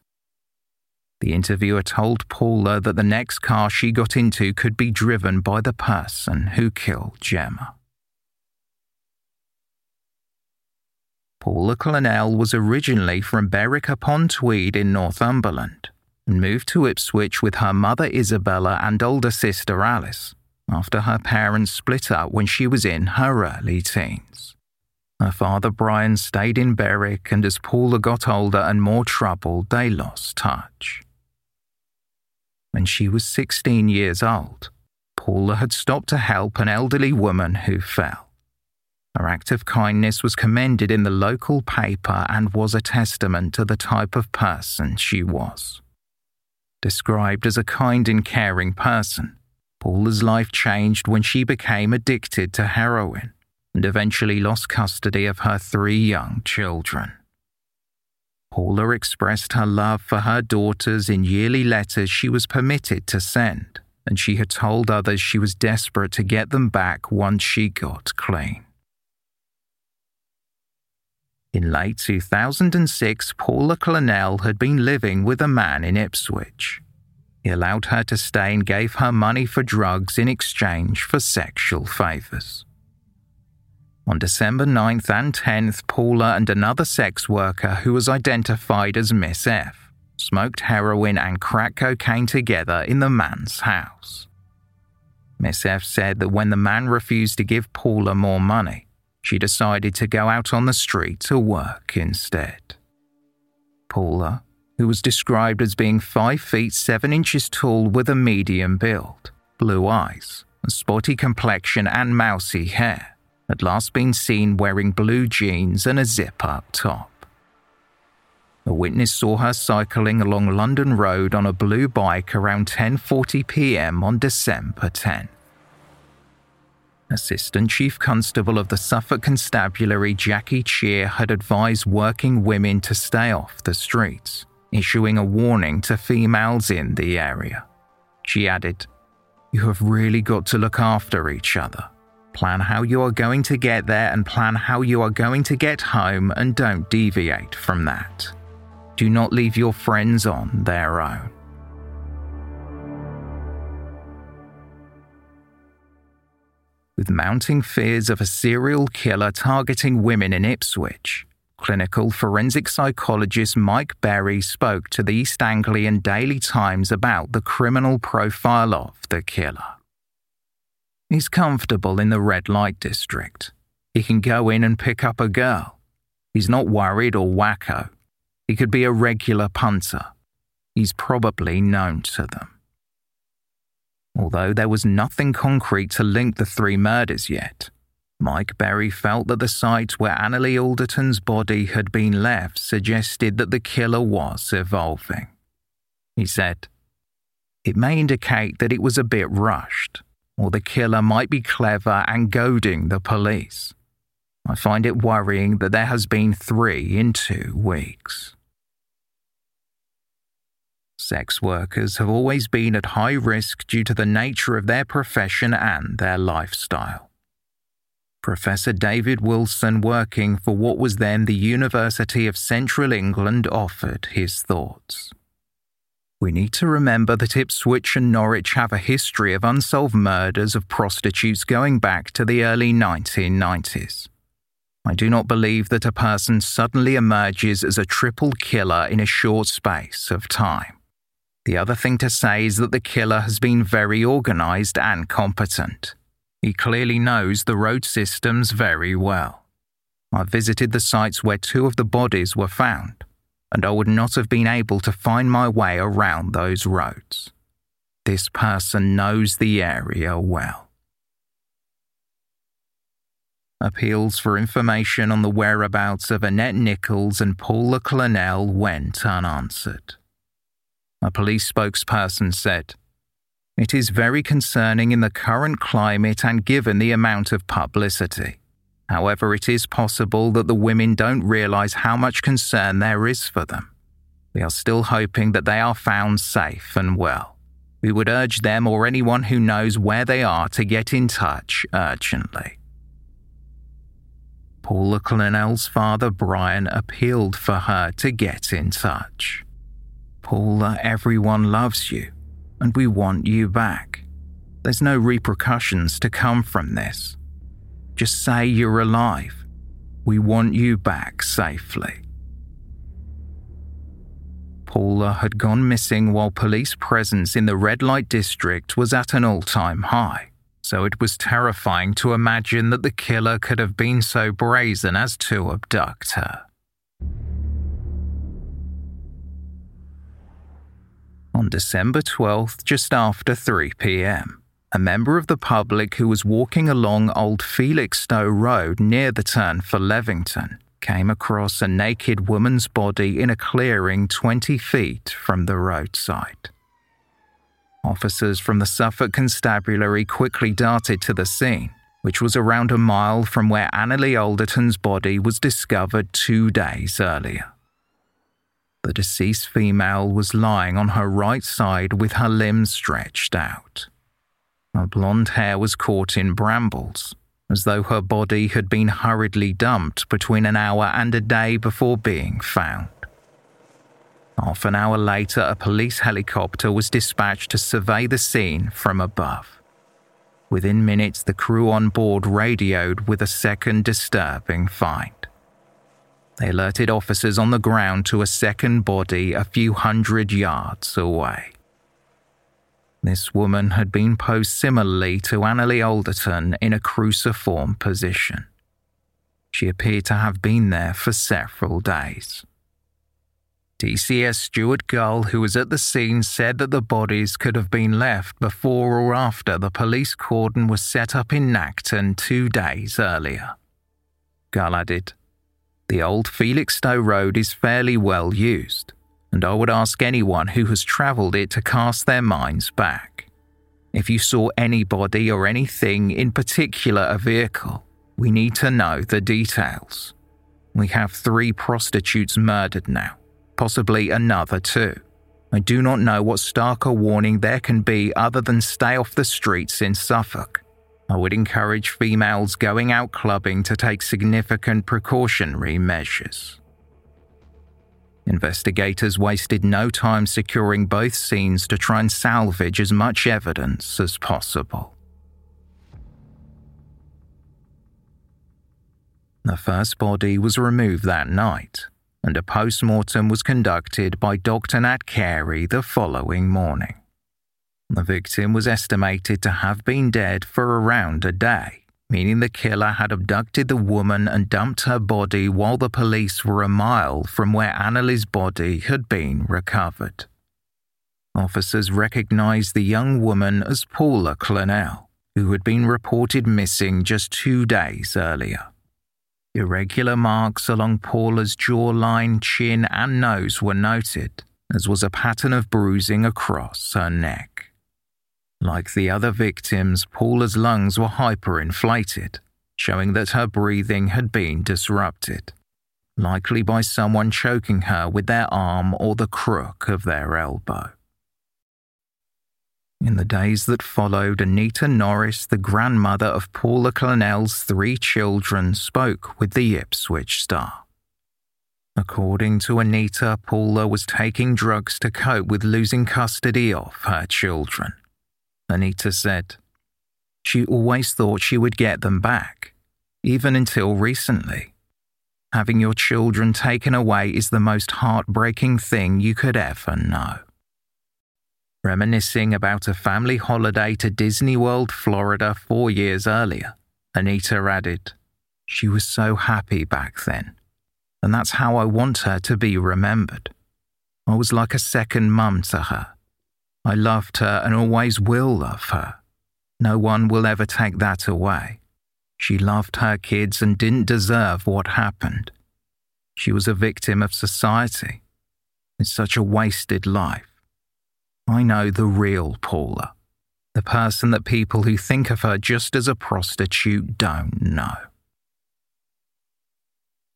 The interviewer told Paula that the next car she got into could be driven by the person who killed Gemma. Paula Clennell was originally from Berwick upon Tweed in Northumberland and moved to Ipswich with her mother Isabella and older sister Alice after her parents split up when she was in her early teens. Her father Brian stayed in Berwick, and as Paula got older and more troubled, they lost touch. When she was 16 years old, Paula had stopped to help an elderly woman who fell. Her act of kindness was commended in the local paper and was a testament to the type of person she was. Described as a kind and caring person, Paula's life changed when she became addicted to heroin and eventually lost custody of her three young children. Paula expressed her love for her daughters in yearly letters she was permitted to send, and she had told others she was desperate to get them back once she got clean. In late 2006, Paula Clennell had been living with a man in Ipswich. He allowed her to stay and gave her money for drugs in exchange for sexual favours. On December 9th and 10th, Paula and another sex worker who was identified as Miss F smoked heroin and crack cocaine together in the man's house. Miss F said that when the man refused to give Paula more money, she decided to go out on the street to work instead. Paula, who was described as being 5 feet 7 inches tall with a medium build, blue eyes, a spotty complexion, and mousy hair, had last been seen wearing blue jeans and a zip up top. A witness saw her cycling along London Road on a blue bike around 10:40 p.m. on December 10. Assistant Chief Constable of the Suffolk Constabulary Jacqui Cheer had advised working women to stay off the streets, issuing a warning to females in the area. She added, You have really got to look after each other. Plan how you are going to get there and plan how you are going to get home and don't deviate from that. Do not leave your friends on their own. With mounting fears of a serial killer targeting women in Ipswich. Clinical forensic psychologist Mike Berry spoke to the East Anglian Daily Times about the criminal profile of the killer. He's comfortable in the red light district. He can go in and pick up a girl. He's not worried or wacko. He could be a regular punter. He's probably known to them. Although there was nothing concrete to link the three murders yet, Mike Berry felt that the site where Annalie Alderton's body had been left suggested that the killer was evolving. He said, It may indicate that it was a bit rushed, or the killer might be clever and goading the police. I find it worrying that there has been three in two weeks. Sex workers have always been at high risk due to the nature of their profession and their lifestyle. Professor David Wilson, working for what was then the University of Central England, offered his thoughts. We need to remember that Ipswich and Norwich have a history of unsolved murders of prostitutes going back to the early 1990s. I do not believe that a person suddenly emerges as a triple killer in a short space of time. The other thing to say is that the killer has been very organised and competent. He clearly knows the road systems very well. I visited the sites where two of the bodies were found. and I would not have been able to find my way around those roads. This person knows the area well. Appeals for information on the whereabouts of Annette Nicholls and Paula Clennell went unanswered. A police spokesperson said, It is very concerning in the current climate and given the amount of publicity. However, it is possible that the women don't realise how much concern there is for them. We are still hoping that they are found safe and well. We would urge them or anyone who knows where they are to get in touch urgently. Paula Clennell's father, Brian, appealed for her to get in touch. Paula, everyone loves you, and we want you back. There's no repercussions to come from this. Just say you're alive. We want you back safely. Paula had gone missing while police presence in the red light district was at an all time high so it was terrifying to imagine that the killer could have been so brazen as to abduct her. On December 12th, just after 3 pm, a member of the public who was walking along Old Felixstowe Road near the turn for Levington came across a naked woman's body in a clearing 20 feet from the roadside. Officers from the Suffolk Constabulary quickly darted to the scene, which was around a mile from where Annalie Alderton's body was discovered two days earlier. The deceased female was lying on her right side with her limbs stretched out. Her blonde hair was caught in brambles, as though her body had been hurriedly dumped between an hour and a day before being found. Half an hour later, a police helicopter was dispatched to survey the scene from above. Within minutes, the crew on board radioed with a second disturbing find. They alerted officers on the ground to a second body a few hundred yards away. This woman had been posed similarly to Annalie Alderton in a cruciform position. She appeared to have been there for several days. DCS Stuart Gull, who was at the scene, said that the bodies could have been left before or after the police cordon was set up in Nacton two days earlier. Gull added, The old Felixstowe Road is fairly well used, and I would ask anyone who has travelled it to cast their minds back. If you saw anybody or anything, in particular a vehicle, we need to know the details. We have three prostitutes murdered now possibly another too. I do not know what starker warning there can be other than stay off the streets in Suffolk. I would encourage females going out clubbing to take significant precautionary measures. Investigators wasted no time securing both scenes to try and salvage as much evidence as possible. The first body was removed that night, and a post mortem was conducted by Dr. Nat Carey the following morning. The victim was estimated to have been dead for around a day, meaning the killer had abducted the woman and dumped her body while the police were a mile from where Annalie's body had been recovered. Officers recognized the young woman as Paula Clennell, who had been reported missing just two days earlier. Irregular marks along Paula's jawline, chin, and nose were noted, as was a pattern of bruising across her neck. Like the other victims, Paula's lungs were hyperinflated, showing that her breathing had been disrupted, likely by someone choking her with their arm or the crook of their elbow. In the days that followed, Anita Norris, the grandmother of Paula Clennell's three children, spoke with the Ipswich Star. According to Anita, Paula was taking drugs to cope with losing custody of her children. Anita said, She always thought she would get them back, even until recently. Having your children taken away is the most heartbreaking thing you could ever know. Reminiscing about a family holiday to Disney World, Florida four years earlier, Anita added, She was so happy back then. and that's how I want her to be remembered. I was like a second mum to her. I loved her and always will love her. No one will ever take that away. She loved her kids and didn't deserve what happened. She was a victim of society. It's such a wasted life. I know the real Paula, the person that people who think of her just as a prostitute don't know.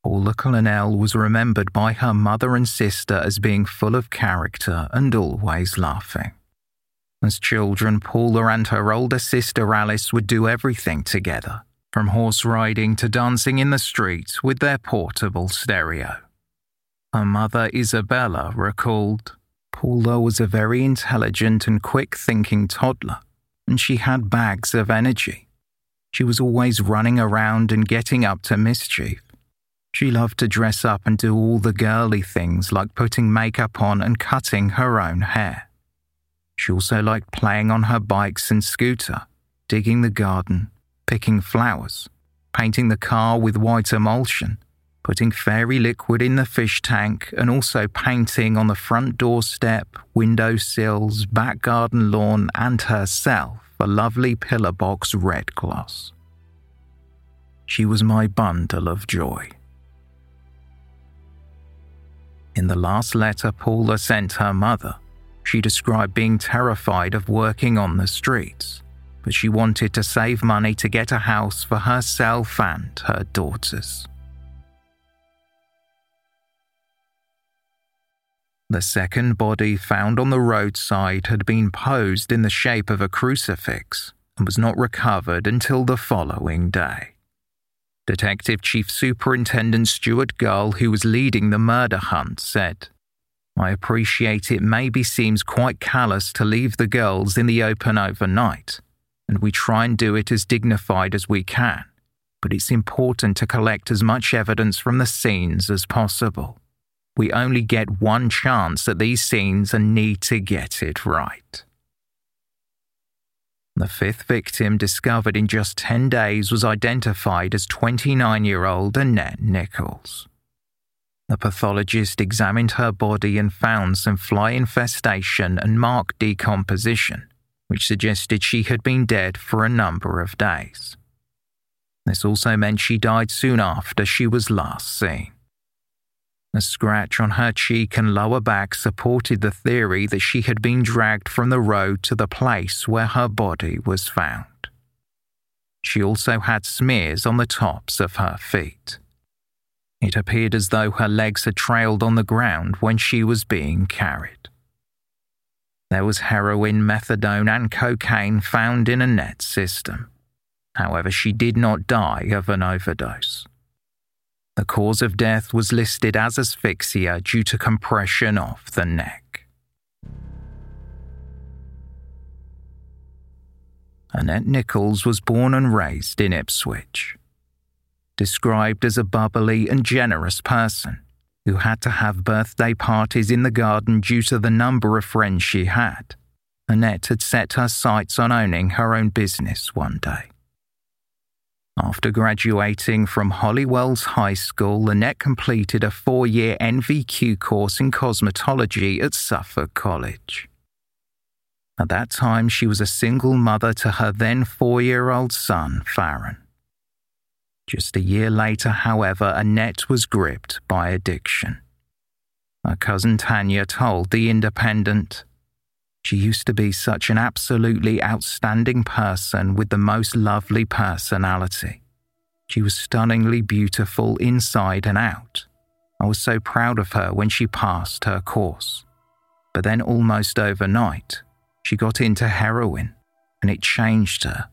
Paula Clennell was remembered by her mother and sister as being full of character and always laughing. As children, Paula and her older sister Alice would do everything together, from horse riding to dancing in the street with their portable stereo. Her mother Isabella recalled Paula was a very intelligent and quick thinking toddler, and she had bags of energy. She was always running around and getting up to mischief. She loved to dress up and do all the girly things like putting makeup on and cutting her own hair. She also liked playing on her bikes and scooter, digging the garden, picking flowers, painting the car with white emulsion, putting fairy liquid in the fish tank, and also painting on the front doorstep, window sills, back garden lawn, and herself a lovely pillar box red gloss. She was my bundle of joy. In the last letter Paula sent her mother, she described being terrified of working on the streets, but she wanted to save money to get a house for herself and her daughters. The second body found on the roadside had been posed in the shape of a crucifix and was not recovered until the following day. Detective Chief Superintendent Stuart Gull, who was leading the murder hunt, said, I appreciate it maybe seems quite callous to leave the girls in the open overnight, and we try and do it as dignified as we can, but it's important to collect as much evidence from the scenes as possible. We only get one chance at these scenes and need to get it right. The fifth victim, discovered in just 10 days, was identified as 29 year old Annette Nicholls. The pathologist examined her body and found some fly infestation and marked decomposition, which suggested she had been dead for a number of days. This also meant she died soon after she was last seen. A scratch on her cheek and lower back supported the theory that she had been dragged from the road to the place where her body was found. She also had smears on the tops of her feet. It appeared as though her legs had trailed on the ground when she was being carried. There was heroin, methadone, and cocaine found in Annette's system. However, she did not die of an overdose. The cause of death was listed as asphyxia due to compression of the neck. Annette Nicholls was born and raised in Ipswich. Described as a bubbly and generous person who had to have birthday parties in the garden due to the number of friends she had, Annette had set her sights on owning her own business one day. After graduating from Holywells High School, Annette completed a four year NVQ course in cosmetology at Suffolk College. At that time, she was a single mother to her then four year old son, Farron. Just a year later, however, Annette was gripped by addiction. Her cousin Tanya told The Independent, she used to be such an absolutely outstanding person with the most lovely personality. She was stunningly beautiful inside and out. I was so proud of her when she passed her course. But then, almost overnight, she got into heroin and it changed her.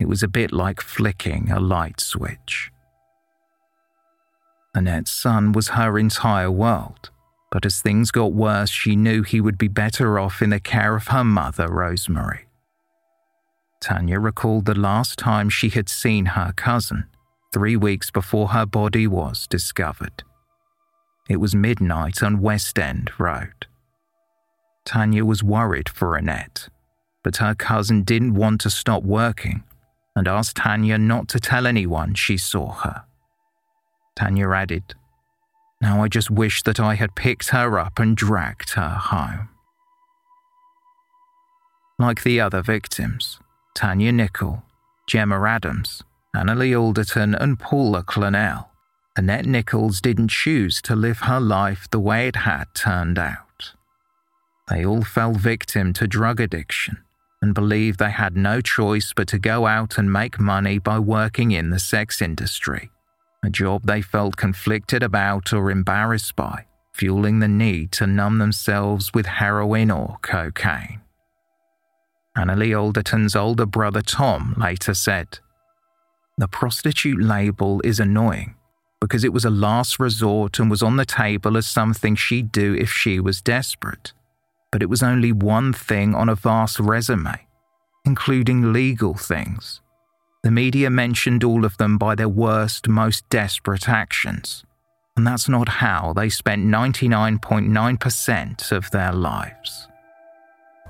It was a bit like flicking a light switch. Annette's son was her entire world. But as things got worse, she knew he would be better off in the care of her mother, Rosemary. Tanya recalled the last time she had seen her cousin, three weeks before her body was discovered. It was midnight on West End Road. Tanya was worried for Annette, but her cousin didn't want to stop working and asked Tanya not to tell anyone she saw her. Tanya added, Now I just wish that I had picked her up and dragged her home. Like the other victims, Tanya Nicol, Gemma Adams, Annalie Alderton, and Paula Clennell, Annette Nicholls didn't choose to live her life the way it had turned out. They all fell victim to drug addiction and believed they had no choice but to go out and make money by working in the sex industry, a job they felt conflicted about or embarrassed by, fueling the need to numb themselves with heroin or cocaine. Anneli Alderton's older brother Tom later said, The prostitute label is annoying because it was a last resort and was on the table as something she'd do if she was desperate but it was only one thing on a vast resume, including legal things. The media mentioned all of them by their worst, most desperate actions. And that's not how they spent 99.9% of their lives.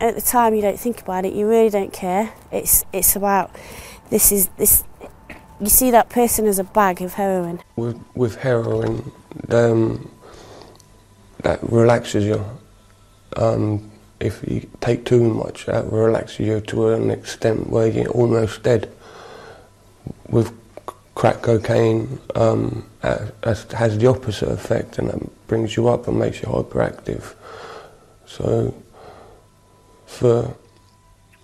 At the time, you don't think about it, you really don't care. It's, it's about this is this. You see that person as a bag of heroin. With, with heroin, um, that relaxes you um, if you take too much, that relaxes you to an extent where you're almost dead. With crack cocaine, um, has the opposite effect and that brings you up and makes you hyperactive. So, for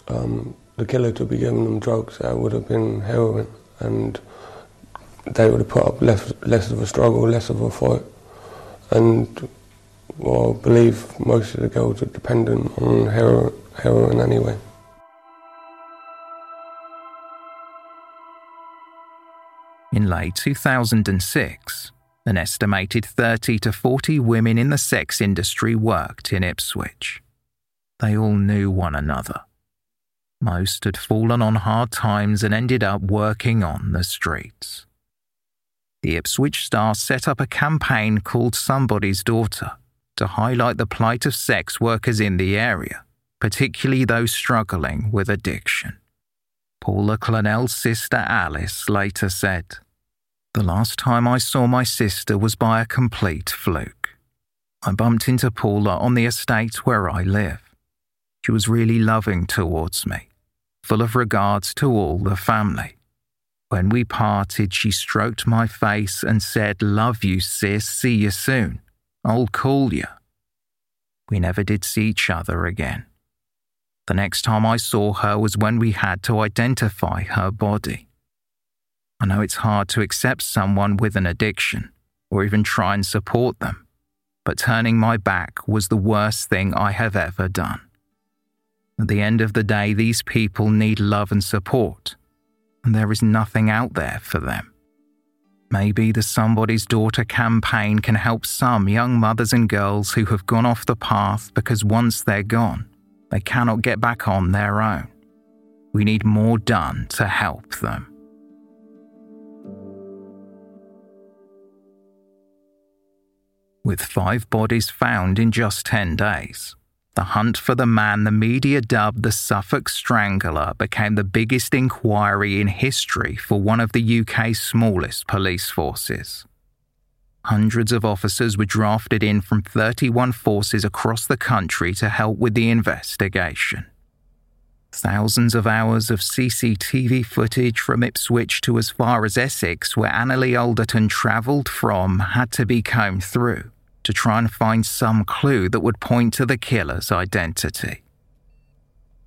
um, the killer to be giving them drugs, that would have been heroin, and they would have put up less, less of a struggle, less of a fight, and well, I believe most of the girls are dependent on heroin, heroin anyway. In late 2006, an estimated 30 to 40 women in the sex industry worked in Ipswich. They all knew one another. Most had fallen on hard times and ended up working on the streets. The Ipswich Star set up a campaign called Somebody's Daughter to highlight the plight of sex workers in the area, particularly those struggling with addiction. Paula Clennell's sister Alice later said, The last time I saw my sister was by a complete fluke. I bumped into Paula on the estate where I live. She was really loving towards me, full of regards to all the family. When we parted, she stroked my face and said, Love you, sis, see you soon. I'll call you. We never did see each other again. The next time I saw her was when we had to identify her body. I know it's hard to accept someone with an addiction or even try and support them, but turning my back was the worst thing I have ever done. At the end of the day, these people need love and support, and there is nothing out there for them. Maybe the Somebody's Daughter campaign can help some young mothers and girls who have gone off the path because once they're gone, they cannot get back on their own. We need more done to help them. With five bodies found in just 10 days, the hunt for the man the media dubbed the Suffolk Strangler became the biggest inquiry in history for one of the UK's smallest police forces. Hundreds of officers were drafted in from 31 forces across the country to help with the investigation. Thousands of hours of CCTV footage from Ipswich to as far as Essex, where Anneli Alderton travelled from, had to be combed through to try and find some clue that would point to the killer's identity.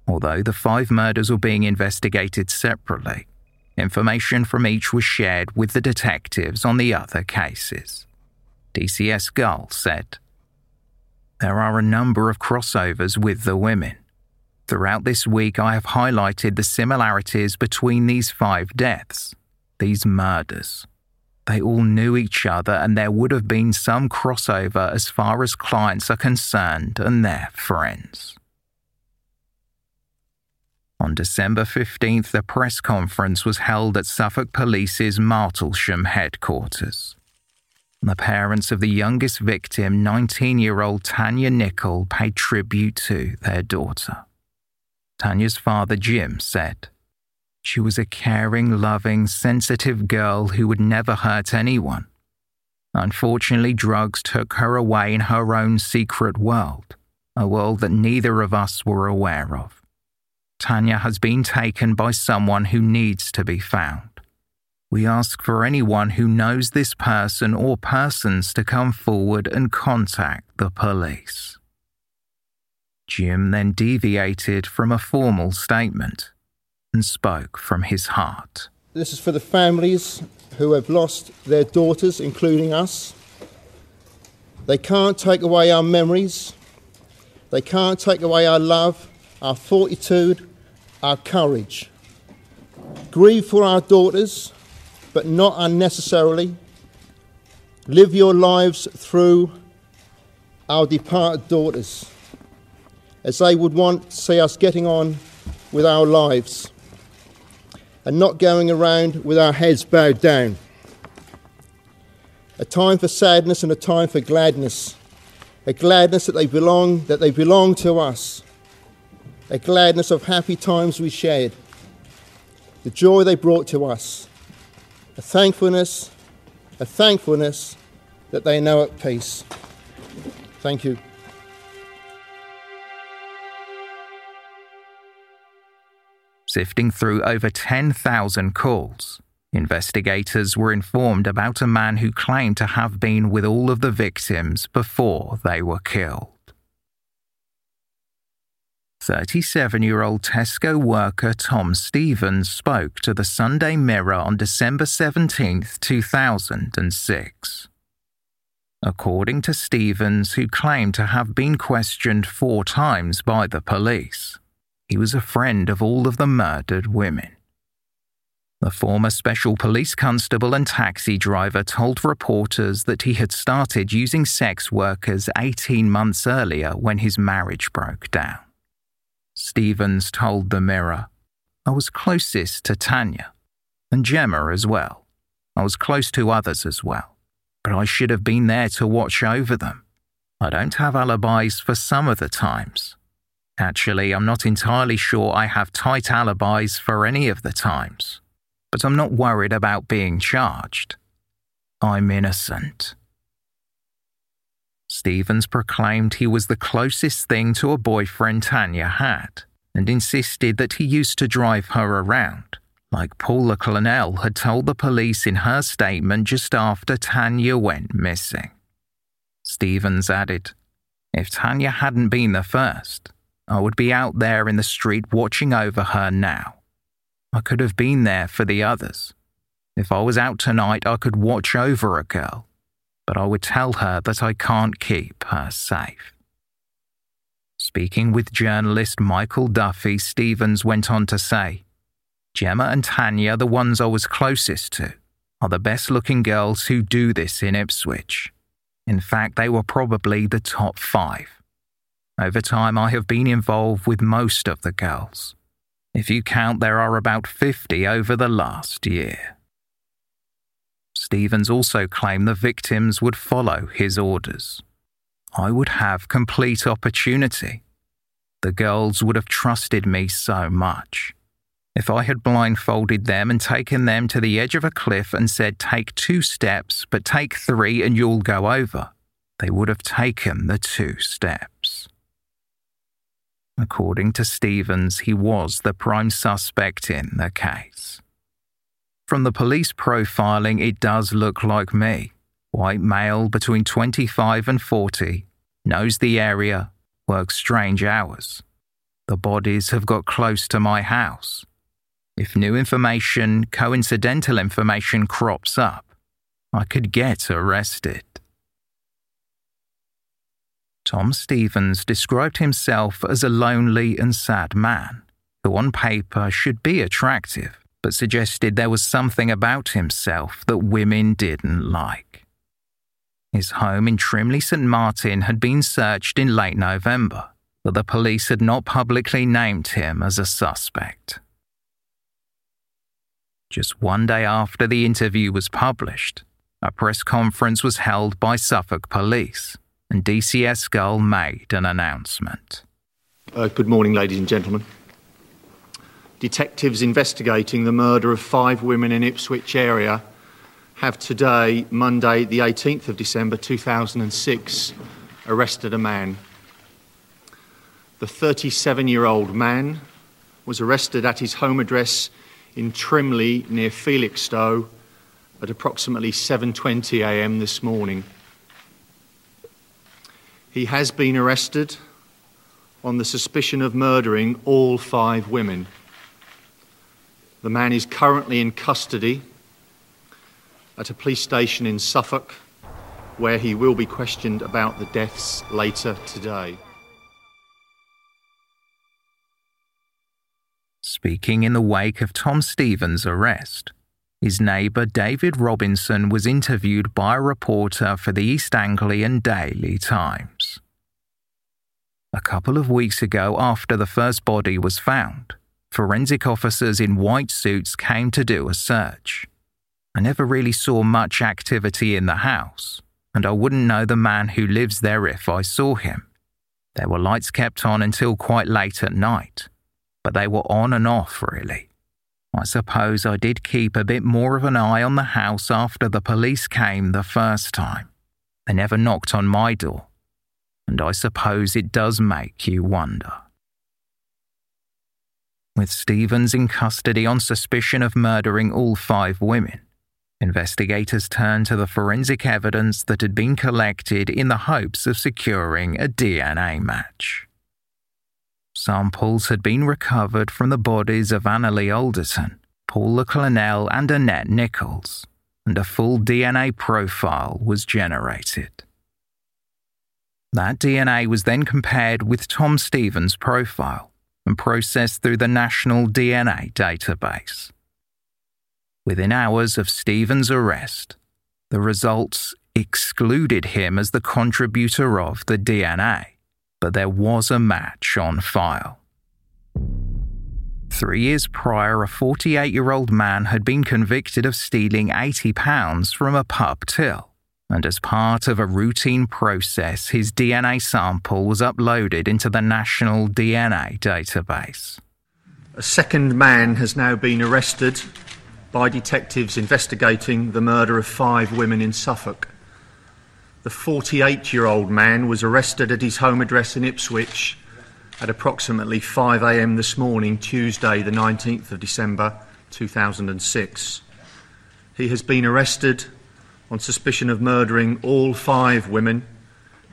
Although the five murders were being investigated separately, information from each was shared with the detectives on the other cases. DCS Gull said, There are a number of crossovers with the women. Throughout this week, I have highlighted the similarities between these five deaths, these murders. They all knew each other, and there would have been some crossover as far as clients are concerned and their friends. On December 15th, a press conference was held at Suffolk Police's Martlesham headquarters. The parents of the youngest victim, 19 year old Tanya Nicol, paid tribute to their daughter. Tanya's father, Jim, said, she was a caring, loving, sensitive girl who would never hurt anyone. Unfortunately, drugs took her away in her own secret world, a world that neither of us were aware of. Tanya has been taken by someone who needs to be found. We ask for anyone who knows this person or persons to come forward and contact the police. Jim then deviated from a formal statement and spoke from his heart. This is for the families who have lost their daughters, including us. They can't take away our memories. They can't take away our love, our fortitude, our courage. Grieve for our daughters, but not unnecessarily. Live your lives through our departed daughters, as they would want to see us getting on with our lives and not going around with our heads bowed down. A time for sadness and a time for gladness. A gladness that they belong, that they belong to us. A gladness of happy times we shared. The joy they brought to us. A thankfulness, a thankfulness that they know at peace. Thank you. Sifting through over 10,000 calls, investigators were informed about a man who claimed to have been with all of the victims before they were killed. 37 year old Tesco worker Tom Stephens spoke to the Sunday Mirror on December 17, 2006. According to Stephens, who claimed to have been questioned four times by the police, he was a friend of all of the murdered women. The former special police constable and taxi driver told reporters that he had started using sex workers 18 months earlier when his marriage broke down. Stephens told the Mirror, I was closest to Tanya and Gemma as well. I was close to others as well, but I should have been there to watch over them. I don't have alibis for some of the times, Actually, I'm not entirely sure I have tight alibis for any of the times, but I'm not worried about being charged. I'm innocent. Stephens proclaimed he was the closest thing to a boyfriend Tanya had and insisted that he used to drive her around, like Paula Clennell had told the police in her statement just after Tanya went missing. Stephens added, If Tanya hadn't been the first, I would be out there in the street watching over her now. I could have been there for the others. If I was out tonight, I could watch over a girl, but I would tell her that I can't keep her safe. Speaking with journalist Michael Duffy, Stephens went on to say, Gemma and Tanya, the ones I was closest to, are the best looking girls who do this in Ipswich. In fact, they were probably the top five. Over time, I have been involved with most of the girls. If you count, there are about 50 over the last year. Stephens also claimed the victims would follow his orders. I would have complete opportunity. The girls would have trusted me so much. If I had blindfolded them and taken them to the edge of a cliff and said, Take two steps, but take three and you'll go over, they would have taken the two steps. According to Stephens, he was the prime suspect in the case. From the police profiling, it does look like me. White male between 25 and 40, knows the area, works strange hours. The bodies have got close to my house. If new information, coincidental information crops up, I could get arrested. Tom Stephens described himself as a lonely and sad man, who on paper should be attractive, but suggested there was something about himself that women didn't like. His home in Trimley St Martin had been searched in late November, but the police had not publicly named him as a suspect. Just one day after the interview was published, a press conference was held by Suffolk Police and DCS Gull made an announcement. Uh, good morning, ladies and gentlemen. Detectives investigating the murder of five women in Ipswich area have today, Monday, the 18th of December 2006, arrested a man. The 37 year old man was arrested at his home address in Trimley near Felixstowe at approximately 7:20 a.m. this morning. He has been arrested on the suspicion of murdering all five women. The man is currently in custody at a police station in Suffolk where he will be questioned about the deaths later today. Speaking in the wake of Tom Stephens' arrest, his neighbour David Robinson was interviewed by a reporter for the East Anglian Daily Times. A couple of weeks ago, after the first body was found, forensic officers in white suits came to do a search. I never really saw much activity in the house, and I wouldn't know the man who lives there if I saw him. There were lights kept on until quite late at night, but they were on and off, really. I suppose I did keep a bit more of an eye on the house after the police came the first time. They never knocked on my door, and I suppose it does make you wonder. With Stephens in custody on suspicion of murdering all five women, investigators turned to the forensic evidence that had been collected in the hopes of securing a DNA match. Samples had been recovered from the bodies of Anneli Alderton, Paula Clennell, and Annette Nicholls, and a full DNA profile was generated. That DNA was then compared with Tom Stephens' profile and processed through the National DNA Database. Within hours of Stephens' arrest, the results excluded him as the contributor of the DNA but there was a match on file. Three years prior, a 48 year old man had been convicted of stealing £80 from a pub till, and as part of a routine process, his DNA sample was uploaded into the National DNA Database. A second man has now been arrested by detectives investigating the murder of five women in Suffolk. The 48 year old man was arrested at his home address in Ipswich at approximately 5am this morning, Tuesday, the 19th of December 2006. He has been arrested on suspicion of murdering all five women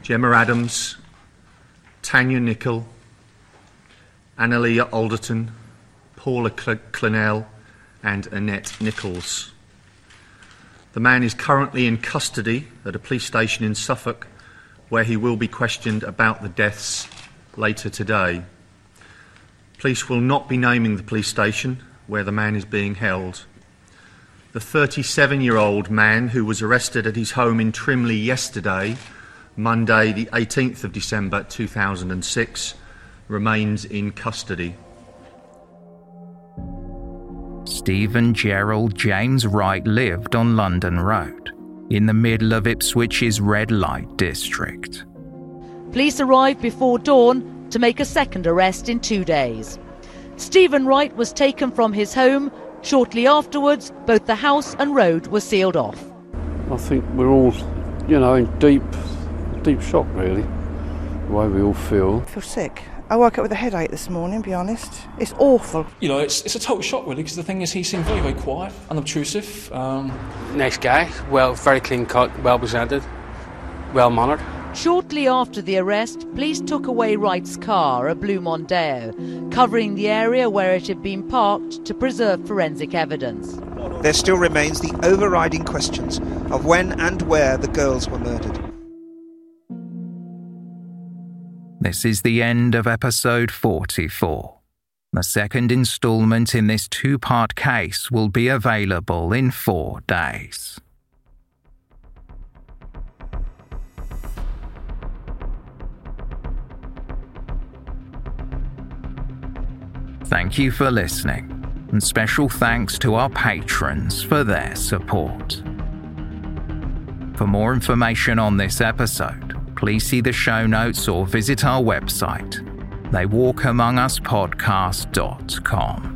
Gemma Adams, Tanya Nicol, Anneli Alderton, Paula Clennell, and Annette Nicholls. The man is currently in custody at a police station in Suffolk where he will be questioned about the deaths later today. Police will not be naming the police station where the man is being held. The 37 year old man who was arrested at his home in Trimley yesterday, Monday, the 18th of December 2006, remains in custody. Stephen Gerald James Wright lived on London Road, in the middle of Ipswich's red light district. Police arrived before dawn to make a second arrest in two days. Stephen Wright was taken from his home. Shortly afterwards, both the house and road were sealed off. I think we're all, you know, in deep, deep shock, really, the way we all feel. I feel sick. I woke up with a headache this morning, be honest. It's awful. You know, it's, it's a total shock, really, because the thing is, he seemed very, very quiet, unobtrusive. Um... Nice guy, well, very clean cut, well presented, well mannered. Shortly after the arrest, police took away Wright's car, a blue Mondeo, covering the area where it had been parked to preserve forensic evidence. There still remains the overriding questions of when and where the girls were murdered. This is the end of episode 44. The second instalment in this two part case will be available in four days. Thank you for listening, and special thanks to our patrons for their support. For more information on this episode, please see the show notes or visit our website, theywalkamonguspodcast.com.